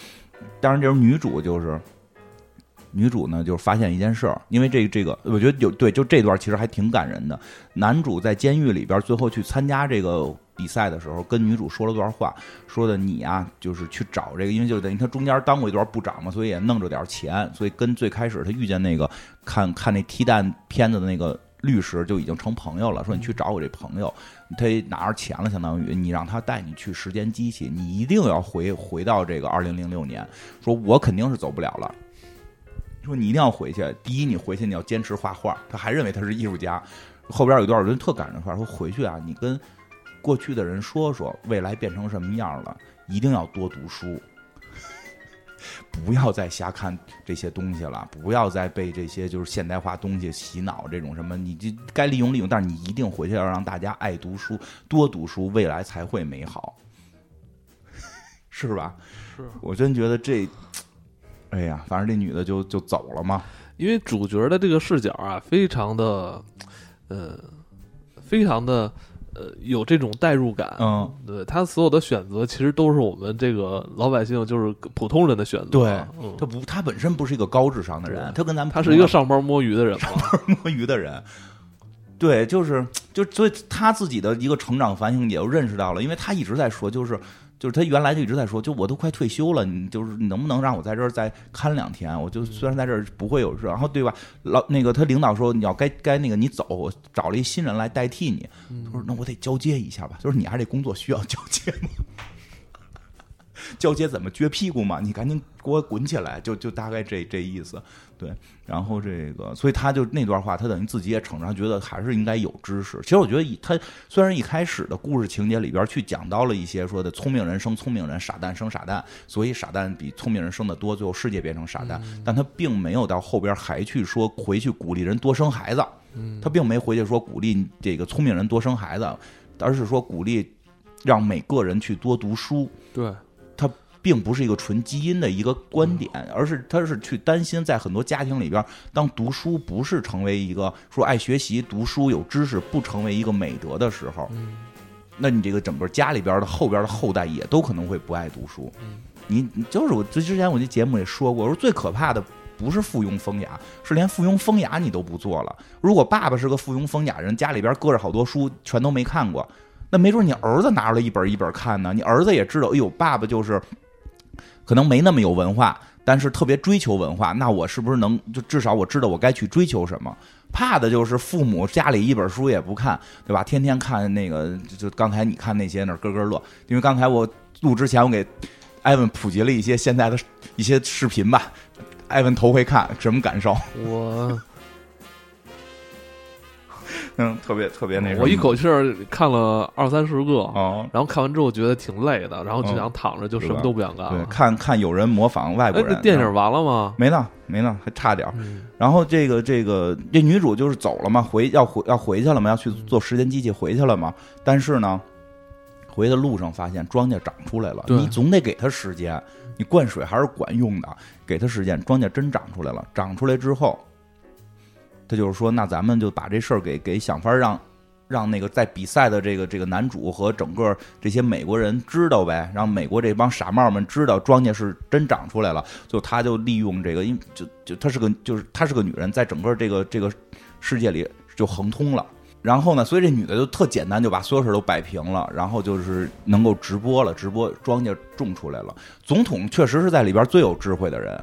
当然，这是女主，就是女主呢，就是发现一件事儿，因为这这个，我觉得有对，就这段其实还挺感人的。男主在监狱里边最后去参加这个。比赛的时候，跟女主说了段话，说的你呀，就是去找这个，因为就等于他中间当过一段部长嘛，所以也弄着点钱，所以跟最开始他遇见那个看看那踢蛋片子的那个律师就已经成朋友了。说你去找我这朋友，他拿着钱了，相当于你让他带你去时间机器，你一定要回回到这个二零零六年。说我肯定是走不了了，说你一定要回去。第一，你回去你要坚持画画，他还认为他是艺术家。后边有一段人特感人的话，说回去啊，你跟。过去的人说说未来变成什么样了，一定要多读书，不要再瞎看这些东西了，不要再被这些就是现代化东西洗脑。这种什么，你就该利用利用，但是你一定回去要让大家爱读书，多读书，未来才会美好，是吧？是我真觉得这，哎呀，反正这女的就就走了嘛。因为主角的这个视角啊，非常的，呃，非常的。呃，有这种代入感，嗯，对他所有的选择，其实都是我们这个老百姓，就是普通人的选择。对，他不，他本身不是一个高智商的人，他跟咱们他是一个上班摸鱼的人，上班摸鱼的人。对，就是就所以他自己的一个成长反省也就认识到了，因为他一直在说，就是就是他原来就一直在说，就我都快退休了，你就是你能不能让我在这儿再看两天？我就虽然在这儿不会有事，然后对吧？老那个他领导说你要该该那个你走，我找了一新人来代替你。他说那我得交接一下吧，就是你还这工作需要交接吗？交接怎么撅屁股嘛？你赶紧给我滚起来！就就大概这这意思，对。然后这个，所以他就那段话，他等于自己也承认，他，觉得还是应该有知识。其实我觉得，他虽然一开始的故事情节里边去讲到了一些说的聪明人生聪明人，傻蛋生傻蛋，所以傻蛋比聪明人生的多，最后世界变成傻蛋。但他并没有到后边还去说回去鼓励人多生孩子，他并没回去说鼓励这个聪明人多生孩子，而是说鼓励让每个人去多读书。对。并不是一个纯基因的一个观点，而是他是去担心，在很多家庭里边，当读书不是成为一个说爱学习、读书有知识不成为一个美德的时候，那你这个整个家里边的后边的后代也都可能会不爱读书。你就是我之前我这节目也说过，我说最可怕的不是附庸风雅，是连附庸风雅你都不做了。如果爸爸是个附庸风雅人，家里边搁着好多书，全都没看过，那没准你儿子拿出来一本一本看呢。你儿子也知道，哎呦，爸爸就是。可能没那么有文化，但是特别追求文化。那我是不是能就至少我知道我该去追求什么？怕的就是父母家里一本书也不看，对吧？天天看那个，就就刚才你看那些那儿咯咯乐。因为刚才我录之前，我给艾文普及了一些现在的一些视频吧。艾文头回看，什么感受？我。嗯，特别特别那什么，我一口气儿看了二三十个，哦，然后看完之后觉得挺累的，然后就想躺着，就什么都不想干。对，看看有人模仿外国人。电影完了吗？没呢，没呢，还差点儿。然后这个这个这女主就是走了嘛，回要回要回去了嘛，要去做时间机器回去了嘛。但是呢，回的路上发现庄稼长出来了，你总得给它时间，你灌水还是管用的，给它时间，庄稼真长出来了。长出来之后。他就是说，那咱们就把这事儿给给想法让，让那个在比赛的这个这个男主和整个这些美国人知道呗，让美国这帮傻帽们知道庄稼是真长出来了。就他就利用这个，因就就他是个就是他是个女人，在整个这个这个世界里就横通了。然后呢，所以这女的就特简单，就把所有事儿都摆平了，然后就是能够直播了，直播庄稼种出来了。总统确实是在里边最有智慧的人。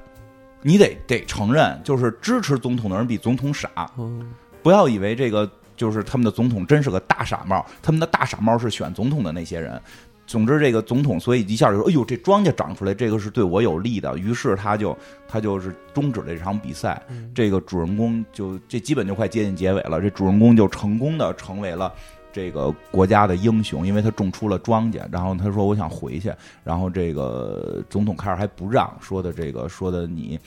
你得得承认，就是支持总统的人比总统傻。不要以为这个就是他们的总统真是个大傻帽，他们的大傻帽是选总统的那些人。总之，这个总统所以一下就说：“哎呦，这庄稼长出来，这个是对我有利的。”于是他就他就是终止了这场比赛。这个主人公就这基本就快接近结尾了，这主人公就成功的成为了。这个国家的英雄，因为他种出了庄稼，然后他说我想回去，然后这个总统开始还不让，说的这个说的你，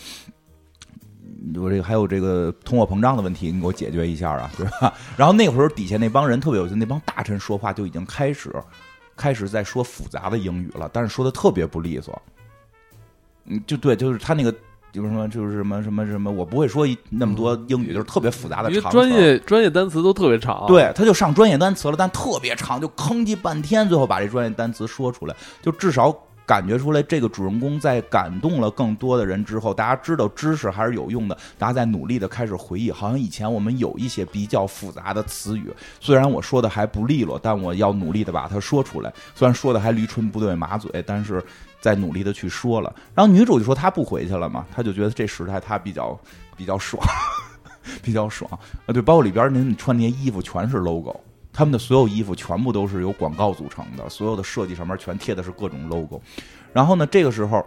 我这个还有这个通货膨胀的问题，你给我解决一下啊，对吧？然后那会儿底下那帮人特别有趣，那帮大臣说话就已经开始开始在说复杂的英语了，但是说的特别不利索，嗯，就对，就是他那个。就是什么，就是什么什么什么，我不会说那么多英语，就是特别复杂的长专业专业单词都特别长。对，他就上专业单词了，但特别长，就吭叽半天，最后把这专业单词说出来，就至少感觉出来，这个主人公在感动了更多的人之后，大家知道知识还是有用的，大家在努力的开始回忆，好像以前我们有一些比较复杂的词语，虽然我说的还不利落，但我要努力的把它说出来，虽然说的还驴唇不对马嘴，但是。在努力的去说了，然后女主就说她不回去了嘛，她就觉得这时代她比较 比较爽，比较爽啊。对，包括里边您穿那些衣服全是 logo，他们的所有衣服全部都是由广告组成的，所有的设计上面全贴的是各种 logo。然后呢，这个时候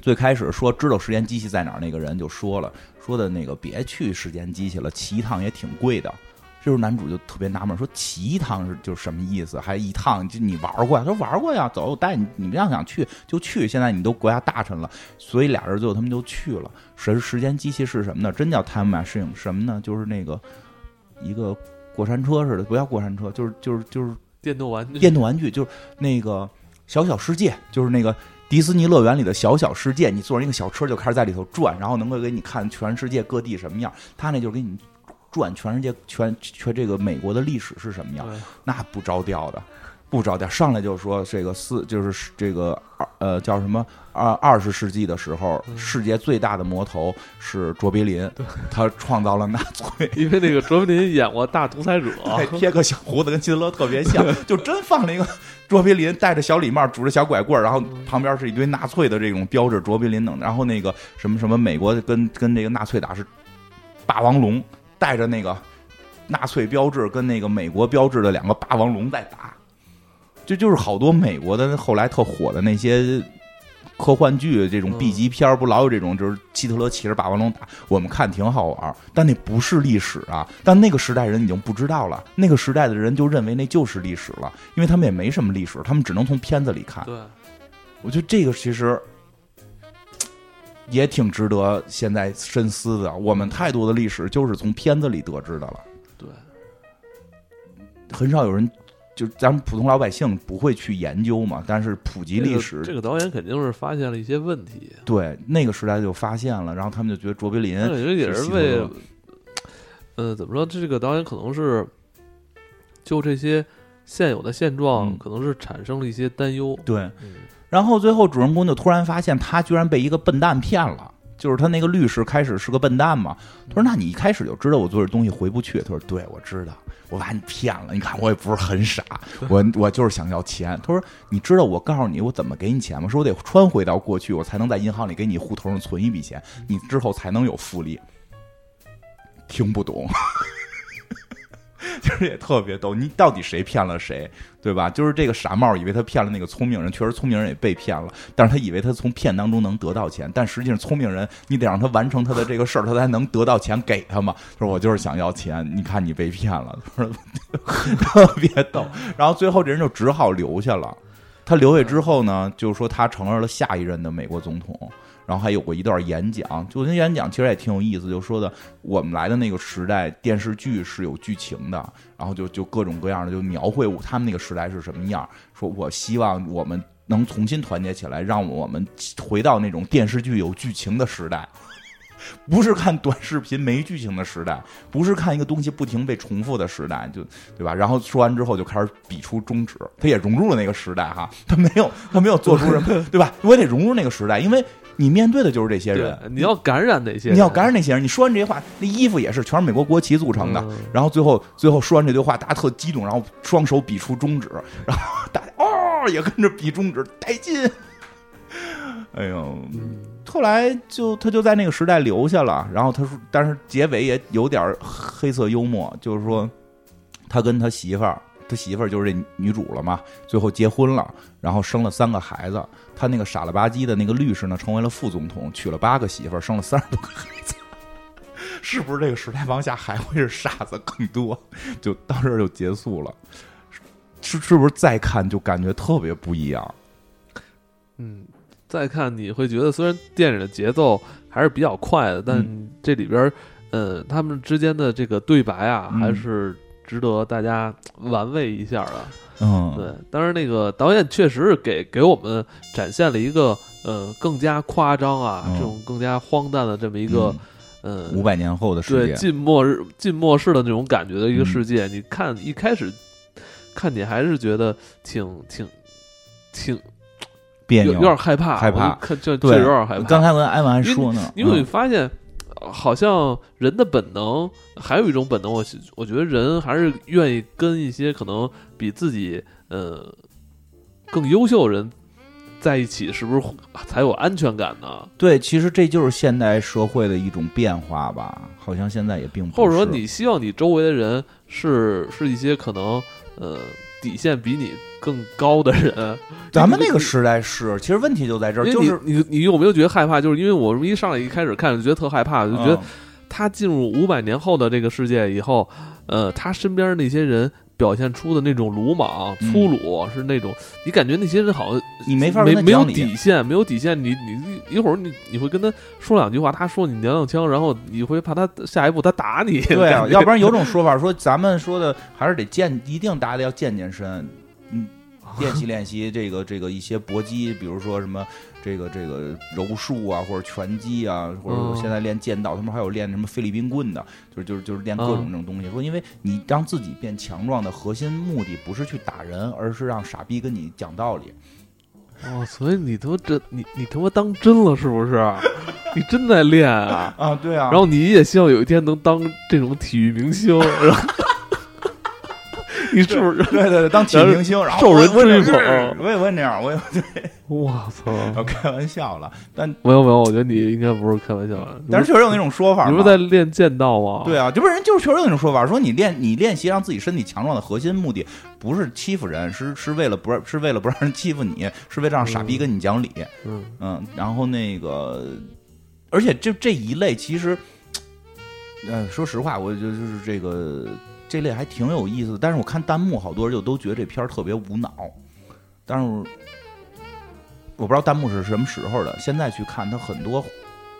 最开始说知道时间机器在哪儿那个人就说了，说的那个别去时间机器了，骑一趟也挺贵的。这时候男主就特别纳闷，说骑一趟是就什么意思？还一趟就你玩过呀？他说玩过呀，走，我带你。你们要想去就去。现在你都国家大臣了，所以俩人最后他们就去了。时时间机器是什么呢？真叫 time machine 什么呢？就是那个一个 过山车似的，不叫过山车，就是就是就是电动玩具。电动玩具就是那个小小世界，就是那个迪士尼乐园里的小小世界。你坐上一个小车就开始在里头转，然后能够给你看全世界各地什么样。他那就是给你。转全世界全全这个美国的历史是什么样？那不着调的，不着调，上来就说这个四就是这个二呃叫什么二二十世纪的时候，世界最大的魔头是卓别林，他创造了纳粹，因为那个卓别林演过《大独裁者 》，还贴个小胡子，跟希特勒特别像，就真放了一个卓别林戴着小礼帽，拄着小拐棍，然后旁边是一堆纳粹的这种标志，卓别林等，然后那个什么什么美国跟跟那个纳粹打是霸王龙，带着那个纳粹标志跟那个美国标志的两个霸王龙在打。这就是好多美国的后来特火的那些科幻剧，这种 B 级片不老有这种，就是希特勒骑着霸王龙打，我们看挺好玩但那不是历史啊！但那个时代人已经不知道了，那个时代的人就认为那就是历史了，因为他们也没什么历史，他们只能从片子里看。对，我觉得这个其实也挺值得现在深思的。我们太多的历史就是从片子里得知的了。对，很少有人。就咱们普通老百姓不会去研究嘛，但是普及历史，这个导演肯定是发现了一些问题。对，那个时代就发现了，然后他们就觉得卓别林，我觉得也是为，呃，怎么说？这个导演可能是就这些现有的现状，可能是产生了一些担忧。对，然后最后主人公就突然发现，他居然被一个笨蛋骗了。就是他那个律师开始是个笨蛋嘛？他说：“那你一开始就知道我做这东西回不去。”他说：“对，我知道，我把你骗了。你看我也不是很傻，我我就是想要钱。”他说：“你知道我告诉你我怎么给你钱吗？说我得穿回到过去，我才能在银行里给你户头上存一笔钱，你之后才能有复利。”听不懂。也特别逗，你到底谁骗了谁，对吧？就是这个傻帽以为他骗了那个聪明人，确实聪明人也被骗了，但是他以为他从骗当中能得到钱，但实际上聪明人你得让他完成他的这个事儿，他才能得到钱给他嘛。说我就是想要钱，你看你被骗了，特别逗。然后最后这人就只好留下了，他留下之后呢，就是说他成为了下一任的美国总统。然后还有过一段演讲，就那演讲其实也挺有意思，就说的我们来的那个时代，电视剧是有剧情的，然后就就各种各样的就描绘他们那个时代是什么样。说我希望我们能重新团结起来，让我们回到那种电视剧有剧情的时代，不是看短视频没剧情的时代，不是看一个东西不停被重复的时代，就对吧？然后说完之后就开始比出中指，他也融入了那个时代哈，他没有他没有做出什么，对吧？我得融入那个时代，因为。你面对的就是这些人，你要感染那些，你要感染那些人。你说完这些话，那衣服也是全是美国国旗组成的。然后最后最后说完这堆话，大家特激动，然后双手比出中指，然后大家哦也跟着比中指，带劲。哎呦，后来就他就在那个时代留下了。然后他说，但是结尾也有点黑色幽默，就是说他跟他媳妇儿。他媳妇儿就是这女主了嘛，最后结婚了，然后生了三个孩子。他那个傻了吧唧的那个律师呢，成为了副总统，娶了八个媳妇儿，生了三十多个孩子。是不是这个时代往下还会是傻子更多？就到这儿就结束了。是是不是再看就感觉特别不一样？嗯，再看你会觉得，虽然电影的节奏还是比较快的，但这里边，呃，他们之间的这个对白啊，还是。值得大家玩味一下的，嗯，对，当然那个导演确实是给给我们展现了一个呃更加夸张啊，这种更加荒诞的这么一个呃五百年后的世界，近末日近末世的那种感觉的一个世界。你看一开始看你还是觉得挺挺挺别扭，有点害怕，害怕，看就就有点害怕。刚才我跟艾文还说呢，因为你发现。好像人的本能，还有一种本能，我我觉得人还是愿意跟一些可能比自己呃更优秀的人在一起，是不是才有安全感呢？对，其实这就是现代社会的一种变化吧。好像现在也并不，或者说你希望你周围的人是是一些可能呃底线比你。更高的人，咱们那个时代是，其实问题就在这儿，就是你你有没有觉得害怕？就是因为我一上来一开始看就觉得特害怕，就觉得他进入五百年后的这个世界以后，呃，他身边那些人。表现出的那种鲁莽、粗鲁，是那种你感觉那些人好像你没法没没有底线，没有底线。你你一会儿你你会跟他说两句话，他说你娘娘腔，然后你会怕他下一步他打你。对啊，要不然有种说法说咱们说的还是得健，一定大家要健健身。嗯。练习练习这个这个一些搏击，比如说什么这个这个柔术啊，或者拳击啊，或者说现在练剑道，他们还有练什么菲律宾棍的，就是就是就是练各种这种东西。说因为你让自己变强壮的核心目的不是去打人，而是让傻逼跟你讲道理。哦，所以你他妈真你你他妈当真了是不是？你真在练啊？啊，对啊。然后你也希望有一天能当这种体育明星，然后。你是不是对对对当体育明星，然后受人追捧？我也问这样，我也对。我操！我开玩笑了，但没有没有，我觉得你应该不是开玩笑。但是确实有那种说法，你不是在练剑道吗？对啊，这不是人就是确实有那种说法，说你练你练习让自己身体强壮的核心目的不是欺负人，是是为了不让是为了不让人欺负你，是为了让傻逼跟你讲理。嗯嗯，然后那个，而且就这一类其实，嗯，说实话，我就就是这个。这类还挺有意思的，但是我看弹幕，好多人就都觉得这片儿特别无脑。但是我不知道弹幕是什么时候的，现在去看，它很多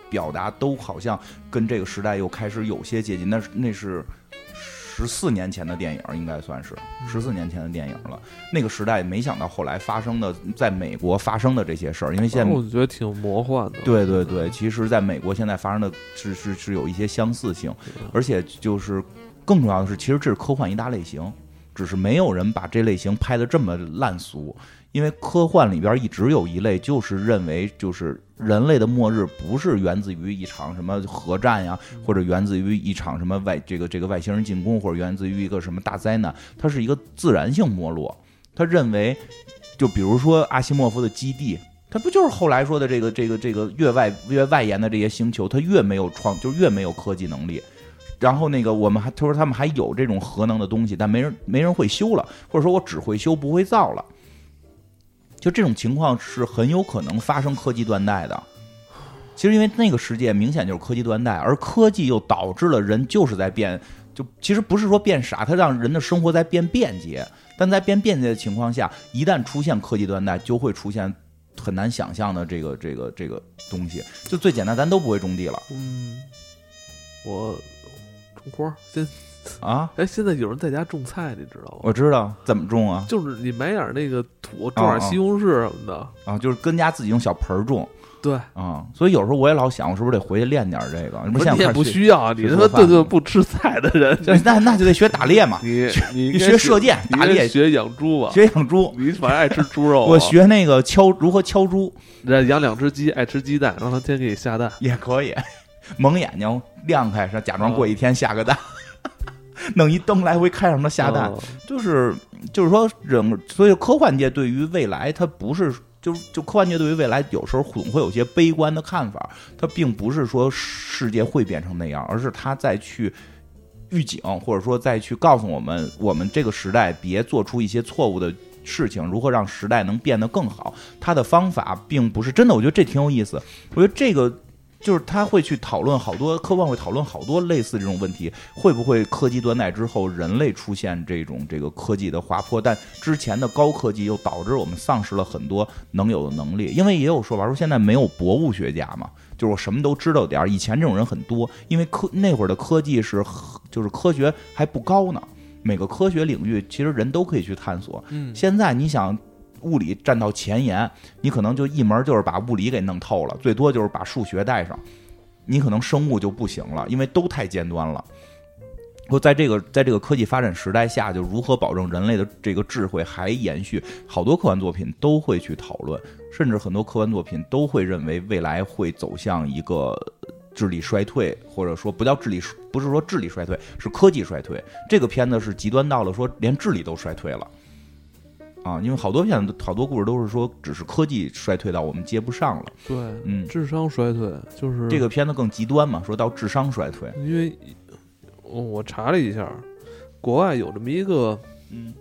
表达都好像跟这个时代又开始有些接近。那是那是十四年前的电影，应该算是十四年前的电影了。那个时代，没想到后来发生的，在美国发生的这些事儿，因为现在我觉得挺魔幻的。对对对，其实在美国现在发生的是是是有一些相似性，而且就是。更重要的是，其实这是科幻一大类型，只是没有人把这类型拍的这么烂俗。因为科幻里边一直有一类，就是认为就是人类的末日不是源自于一场什么核战呀，或者源自于一场什么外这个这个外星人进攻，或者源自于一个什么大灾难，它是一个自然性没落。他认为，就比如说阿西莫夫的基地，他不就是后来说的这个这个这个越外越外延的这些星球，它越没有创，就越没有科技能力。然后那个我们还他说他们还有这种核能的东西，但没人没人会修了，或者说我只会修不会造了，就这种情况是很有可能发生科技断代的。其实因为那个世界明显就是科技断代，而科技又导致了人就是在变，就其实不是说变傻，它让人的生活在变便捷，但在变便捷的情况下，一旦出现科技断代，就会出现很难想象的这个这个这个东西。就最简单，咱都不会种地了。嗯，我。种花现啊，哎，现在有人在家种菜，你知道吗？我知道怎么种啊，就是你买点那个土，种点西红柿什么的啊，就是跟家自己用小盆种。对啊，所以有时候我也老想，我是不是得回去练点这个？不是你也不需要，你他妈对对不吃菜的人，那那就得学打猎嘛。你你学射箭、打猎，学养猪吧，学养猪。你反正爱吃猪肉，我学那个敲如何敲猪。养两只鸡，爱吃鸡蛋，让它天天给你下蛋也可以。蒙眼睛亮开，是假装过一天下个蛋。弄一灯来回开上它下蛋，就是就是说，人所以科幻界对于未来，它不是就就科幻界对于未来有时候总会有些悲观的看法，它并不是说世界会变成那样，而是它再去预警，或者说再去告诉我们，我们这个时代别做出一些错误的事情，如何让时代能变得更好。它的方法并不是真的，我觉得这挺有意思，我觉得这个。就是他会去讨论好多科幻，会讨论好多类似这种问题，会不会科技断代之后，人类出现这种这个科技的滑坡？但之前的高科技又导致我们丧失了很多能有的能力。因为也有说法说现在没有博物学家嘛，就是我什么都知道点儿。以前这种人很多，因为科那会儿的科技是就是科学还不高呢，每个科学领域其实人都可以去探索。嗯，现在你想。物理站到前沿，你可能就一门就是把物理给弄透了，最多就是把数学带上，你可能生物就不行了，因为都太尖端了。说在这个在这个科技发展时代下，就如何保证人类的这个智慧还延续？好多科幻作品都会去讨论，甚至很多科幻作品都会认为未来会走向一个智力衰退，或者说不叫智力，不是说智力衰退，是科技衰退。这个片子是极端到了说连智力都衰退了。啊，因为好多片子、好多故事都是说，只是科技衰退到我们接不上了。对，嗯，智商衰退就是这个片子更极端嘛，说到智商衰退。因为，我查了一下，国外有这么一个，嗯，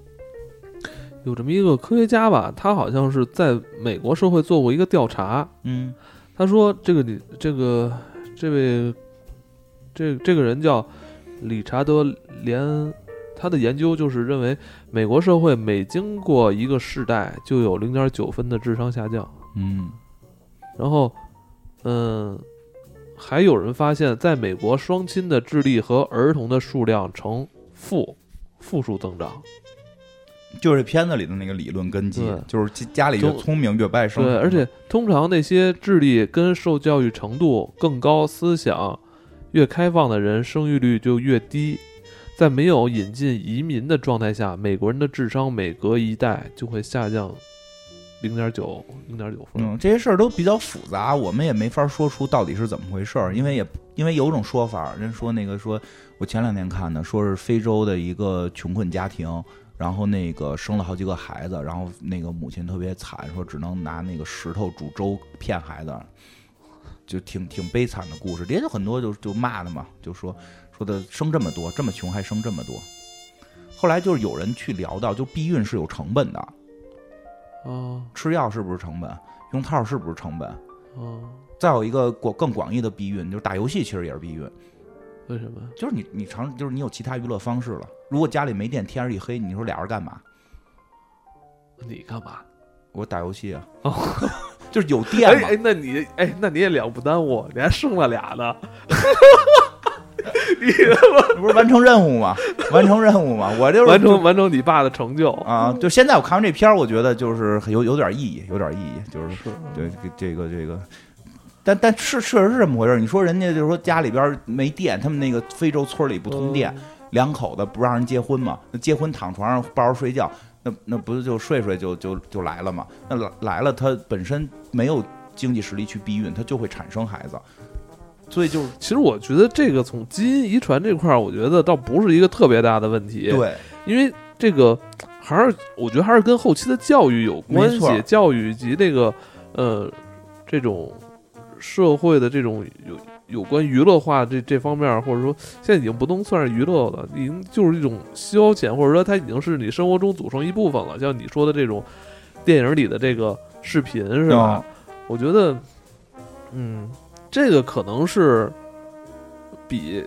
有这么一个科学家吧，他好像是在美国社会做过一个调查。嗯，他说这个你这个这位这这个人叫理查德连。他的研究就是认为，美国社会每经过一个世代，就有零点九分的智商下降。嗯，然后，嗯，还有人发现，在美国，双亲的智力和儿童的数量呈负负数增长。就是这片子里的那个理论根基对，就是家家里越聪明越不爱生。对，而且通常那些智力跟受教育程度更高、思想越开放的人，生育率就越低。在没有引进移民的状态下，美国人的智商每隔一代就会下降零点九、零点九分。嗯，这些事儿都比较复杂，我们也没法说出到底是怎么回事儿，因为也因为有种说法，人说那个说，我前两天看的，说是非洲的一个穷困家庭，然后那个生了好几个孩子，然后那个母亲特别惨，说只能拿那个石头煮粥骗孩子，就挺挺悲惨的故事。也有很多就就骂的嘛，就说说的生这么多，这么穷还生这么多。后来就是有人去聊到，就避孕是有成本的，哦吃药是不是成本？用套是不是成本？哦，再有一个广更广义的避孕，就是打游戏，其实也是避孕。为什么？就是你你常，就是你有其他娱乐方式了。如果家里没电，天儿一黑，你说俩人干嘛？你干嘛？我打游戏啊。哦，就是有电 嘛。哎哎，那你哎，那你也了不耽误，你还生了俩呢。你 不是完成任务吗？完成任务吗？我就是完成完成你爸的成就啊！就现在我看完这片儿，我觉得就是有有点意义，有点意义，就是是对这个这个。但但是确实是这么回事儿。你说人家就是说家里边没电，他们那个非洲村里不通电，两口子不让人结婚嘛？那结婚躺床上抱着睡觉，那那不是就睡睡就就就来了嘛？那来来了，他本身没有经济实力去避孕，他就会产生孩子。所以就是，其实我觉得这个从基因遗传这块儿，我觉得倒不是一个特别大的问题。，对因为这个还是我觉得还是跟后期的教育有关系，教育以及这个呃这种社会的这种有有关娱乐化这这方面，或者说现在已经不能算是娱乐了，已经就是一种消遣，或者说它已经是你生活中组成一部分了。像你说的这种电影里的这个视频是吧？啊我觉得，嗯，这个可能是比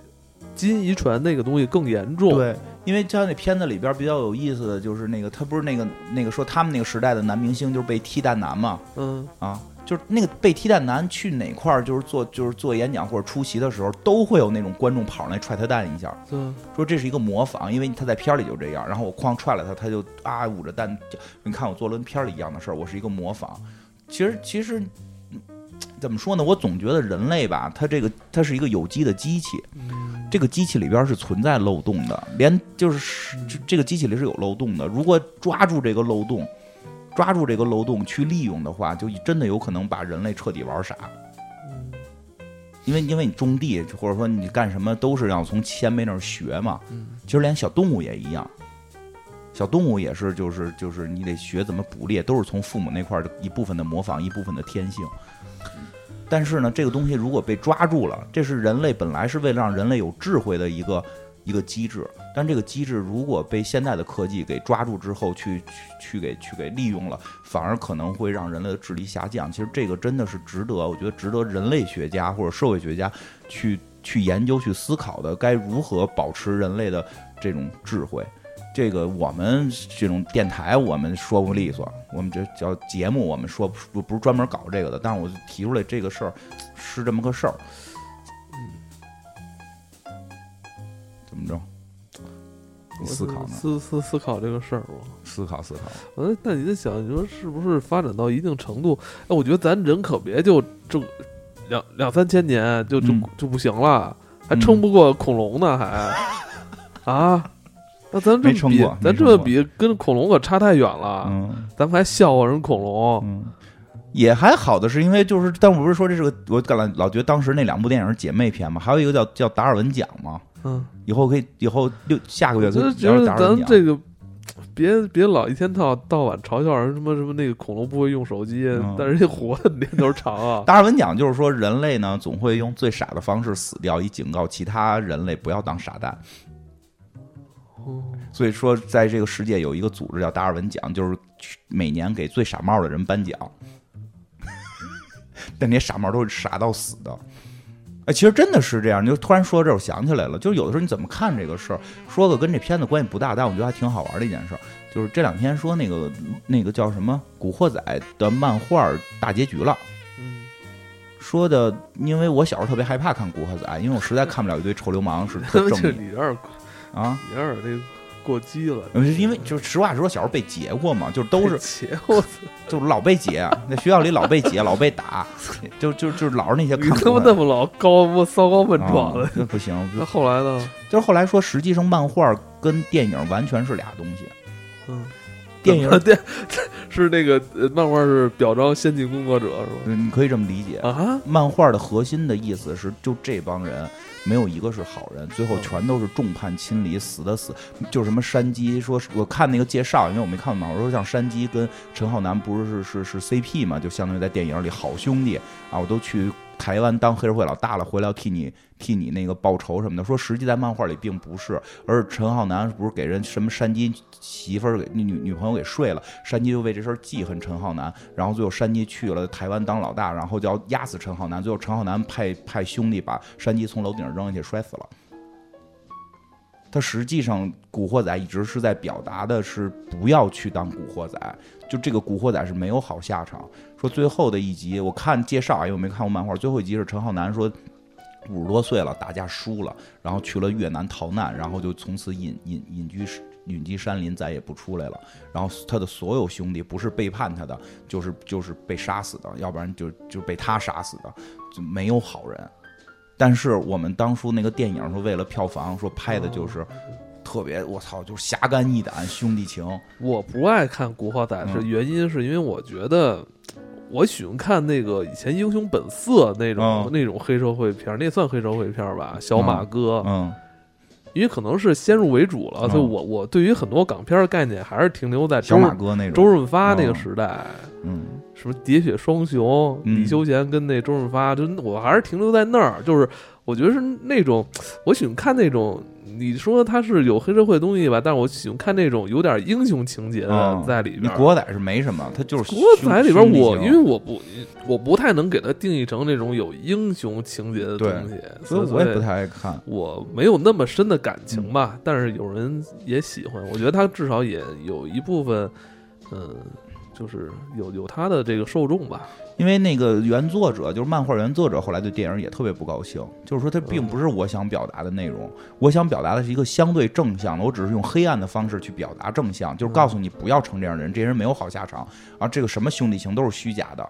基因遗传那个东西更严重。，对，因为像那片子里边比较有意思的就是那个，他不是那个那个说他们那个时代的男明星就是被踢蛋男嘛，嗯，啊，就是那个被踢蛋男去哪块儿，就是做就是做演讲或者出席的时候，都会有那种观众跑上来踹他蛋一下，对，说这是一个模仿，因为他在片儿里就这样，然后我哐踹了他，他就啊捂着蛋，就你看我做了跟片儿里一样的事儿，我是一个模仿。其实其实嗯怎么说呢？我总觉得人类吧，它这个它是一个有机的机器，嗯，这个机器里边是存在漏洞的，连就是这这个机器里是有漏洞的。如果抓住这个漏洞，抓住这个漏洞去利用的话，就真的有可能把人类彻底玩傻。嗯因为因为你种地或者说你干什么都是要从前辈那儿学嘛。嗯其实连小动物也一样，小动物也是就是就是你得学怎么捕猎，都是从父母那块儿的一部分的模仿，一部分的天性。但是呢，这个东西如果被抓住了，这是人类本来是为了让人类有智慧的一个一个机制，但这个机制如果被现代的科技给抓住之后，去去去给去给利用了，反而可能会让人类的智力下降。其实这个真的是值得，我觉得值得人类学家或者社会学家去去研究、去思考的，该如何保持人类的这种智慧。这个我们这种电台我们说不利索，我们这叫节目，我们说不不是专门搞这个的，但是我就提出来这个事儿是这么个事儿。怎么着？你思考呢？思思思考这个事儿吧。思考思考。呃，那你在想，你说是不是发展到一定程度？哎，我觉得咱人可别就这两两三千年就就、嗯就不行了，还撑不过恐龙呢，还 啊？那咱这比咱这么比，跟恐龙可差太远了。嗯咱们还笑话人恐龙，嗯，也还好的是因为就是，但我不是说这是个，我老老觉得当时那两部电影是姐妹片嘛，还有一个叫叫达尔文奖嘛，嗯，以后可以以后六下个月可以就是咱聊达尔文奖。这个。别别老一天到到晚嘲笑人什么什么那个恐龙不会用手机，嗯但人家活的年头长啊。达尔文奖就是说，人类呢总会用最傻的方式死掉，以警告其他人类不要当傻蛋。哦所以说，在这个世界有一个组织叫达尔文奖，就是每年给最傻帽的人颁奖。但那些傻帽都是傻到死的。哎，其实真的是这样。你就突然说到这儿，我想起来了，就是有的时候你怎么看这个事儿，说个跟这片子关系不大，但我觉得还挺好玩的一件事儿，就是这两天说那个那个叫什么《古惑仔》的漫画大结局了。嗯，说的，因为我小时候特别害怕看《古惑仔》，因为我实在看不了一堆臭流氓是特这正 啊。有点这个过激了。因为就是实话实说，小时候被劫过嘛，就是都是劫，我操，就是老被劫，在学校里老被劫，老被打，就就就是老是那些你他妈那么老高，不骚高笨壮的，那不行。那后来呢？就是后来说，实际上漫画跟电影完全是俩东西。嗯。电影电 是那个漫画是表彰先进工作者是吧？你可以这么理解啊。漫画的核心的意思是，就这帮人没有一个是好人，最后全都是众叛亲离，死的死。就什么山鸡说，我看那个介绍，因为我没看嘛，我，说像山鸡跟陈浩南不是是是是 CP 嘛，就相当于在电影里好兄弟啊，我都去。台湾当黑社会老大了，回来要替你替你那个报仇什么的。说实际在漫画里并不是，而是陈浩南不是给人什么山鸡媳妇儿给女女朋友给睡了，山鸡就为这事儿记恨陈浩南，然后最后山鸡去了台湾当老大，然后就要压死陈浩南，最后陈浩南派派兄弟把山鸡从楼顶上扔下去摔死了。他实际上古惑仔一直是在表达的是不要去当古惑仔。就这个古惑仔是没有好下场。说最后的一集，我看介绍，因为我没看过漫画。最后一集是陈浩南说，五十多岁了，打架输了，然后去了越南逃难，然后就从此隐隐隐居隐居山林，再也不出来了。然后他的所有兄弟不是背叛他的，就是就是被杀死的，要不然就就被他杀死的，就没有好人。但是我们当初那个电影说为了票房说拍的就是。特别我操，就是侠肝义胆兄弟情。我不爱看古惑仔，是原因是因为我觉得我喜欢看那个以前英雄本色那种那种黑社会片，那算黑社会片吧？小马哥，嗯，因为可能是先入为主了，所以我我对于很多港片的概念还是停留在小马哥那种周润发那个时代，嗯，什么喋血双雄，李修贤跟那周润发，就我还是停留在那儿，就是我觉得是那种我喜欢看那种。你说他是有黑社会东西吧，但是我喜欢看那种有点英雄情节的在里边。你国仔是没什么，他就是国仔里边我因为我不我不太能给他定义成那种有英雄情节的东西，所以我也不太爱看。我没有那么深的感情吧，但是有人也喜欢，我觉得他至少也有一部分，嗯，就是有有他的这个受众吧。因为那个原作者就是漫画原作者，后来对电影也特别不高兴，就是说他并不是我想表达的内容，我想表达的是一个相对正向的，我只是用黑暗的方式去表达正向，就是告诉你不要成这样的人，这些人没有好下场，啊，这个什么兄弟情都是虚假的，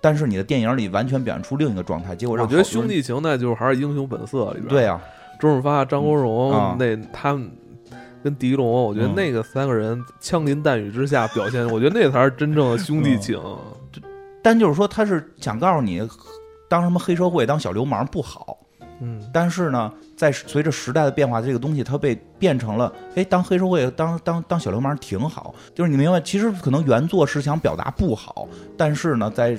但是你的电影里完全表现出另一个状态，结果让我觉得兄弟情那就是还是英雄本色里边，对呀，周润发、张国荣那他们跟狄龙，我觉得那个三个人枪林弹雨之下表现，我觉得那才是真正的兄弟情。但就是说，他是想告诉你，当什么黑社会、当小流氓不好。嗯。但是呢，在随着时代的变化，这个东西它被变成了，哎，当黑社会、当当当小流氓挺好。就是你明白，其实可能原作是想表达不好，但是呢，在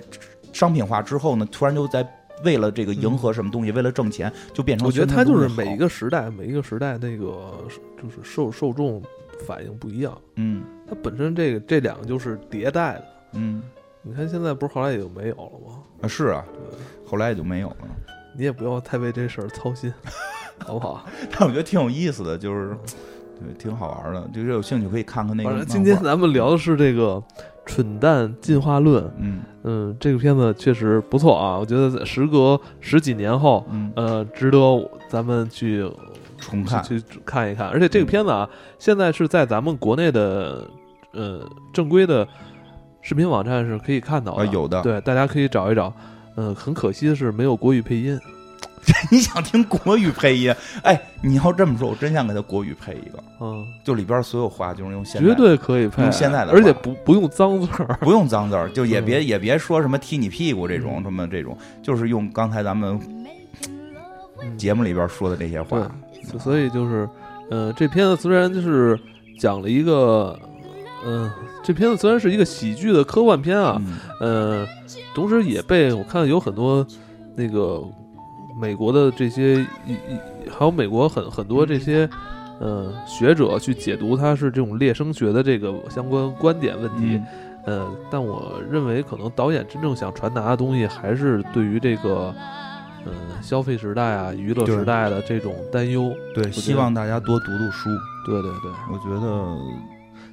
商品化之后呢，突然就在为了这个迎合什么东西，为了挣钱，就变成。我觉得他就是每一个时代，每一个时代那个就是受受众反应不一样。嗯。它本身这个这两个就是迭代的。嗯。你看现在不是后来也就没有了吗？啊，是啊，后来也就没有了。你也不要太为这事儿操心，好不好？但我觉得挺有意思的，就是对，挺好玩的。就是有兴趣可以看看那个。反正今天咱们聊的是这个《蠢蛋进化论》。嗯嗯，这个片子确实不错啊，我觉得时隔十几年后，呃，值得咱们去重看去看一看。而且这个片子啊，现在是在咱们国内的呃正规的。视频网站是可以看到的，有的，对，大家可以找一找。嗯，很可惜的是没有国语配音。你想听国语配音？哎，你要这么说，我真想给他国语配一个。嗯，就里边所有话就是用现，绝对可以配用现在的，而且不不用脏字儿，不用脏字儿，就也别也别说什么踢你屁股这种什么这种，就是用刚才咱们节目里边说的这些话。所以就是，呃，这片子虽然就是讲了一个，嗯。这片子虽然是一个喜剧的科幻片啊，呃，同时也被我看有很多那个美国的这些，还有美国很很多这些呃学者去解读它是这种猎生学的这个相关观点问题，呃，但我认为可能导演真正想传达的东西还是对于这个嗯消费时代啊娱乐时代的这种担忧，对，希望大家多读读书，对对对，我觉得。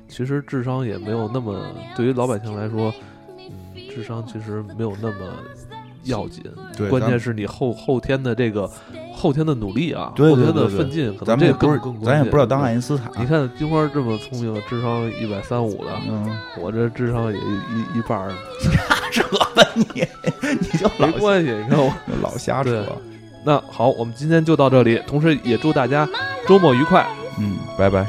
其实智商也没有那么，对于老百姓来说，嗯，智商其实没有那么要紧。对，关键是你后后天的这个后后天的努力啊，对后天的奋进，可能咱们这个也不是更更，咱也不知道当爱。因斯坦。你看金花这么聪明，智商一百三五的，嗯，我这智商也一一半儿，扯吧你，你就老没关系。你看我，老瞎扯。那好，我们今天就到这里，同时也祝大家周末愉快。嗯，拜拜。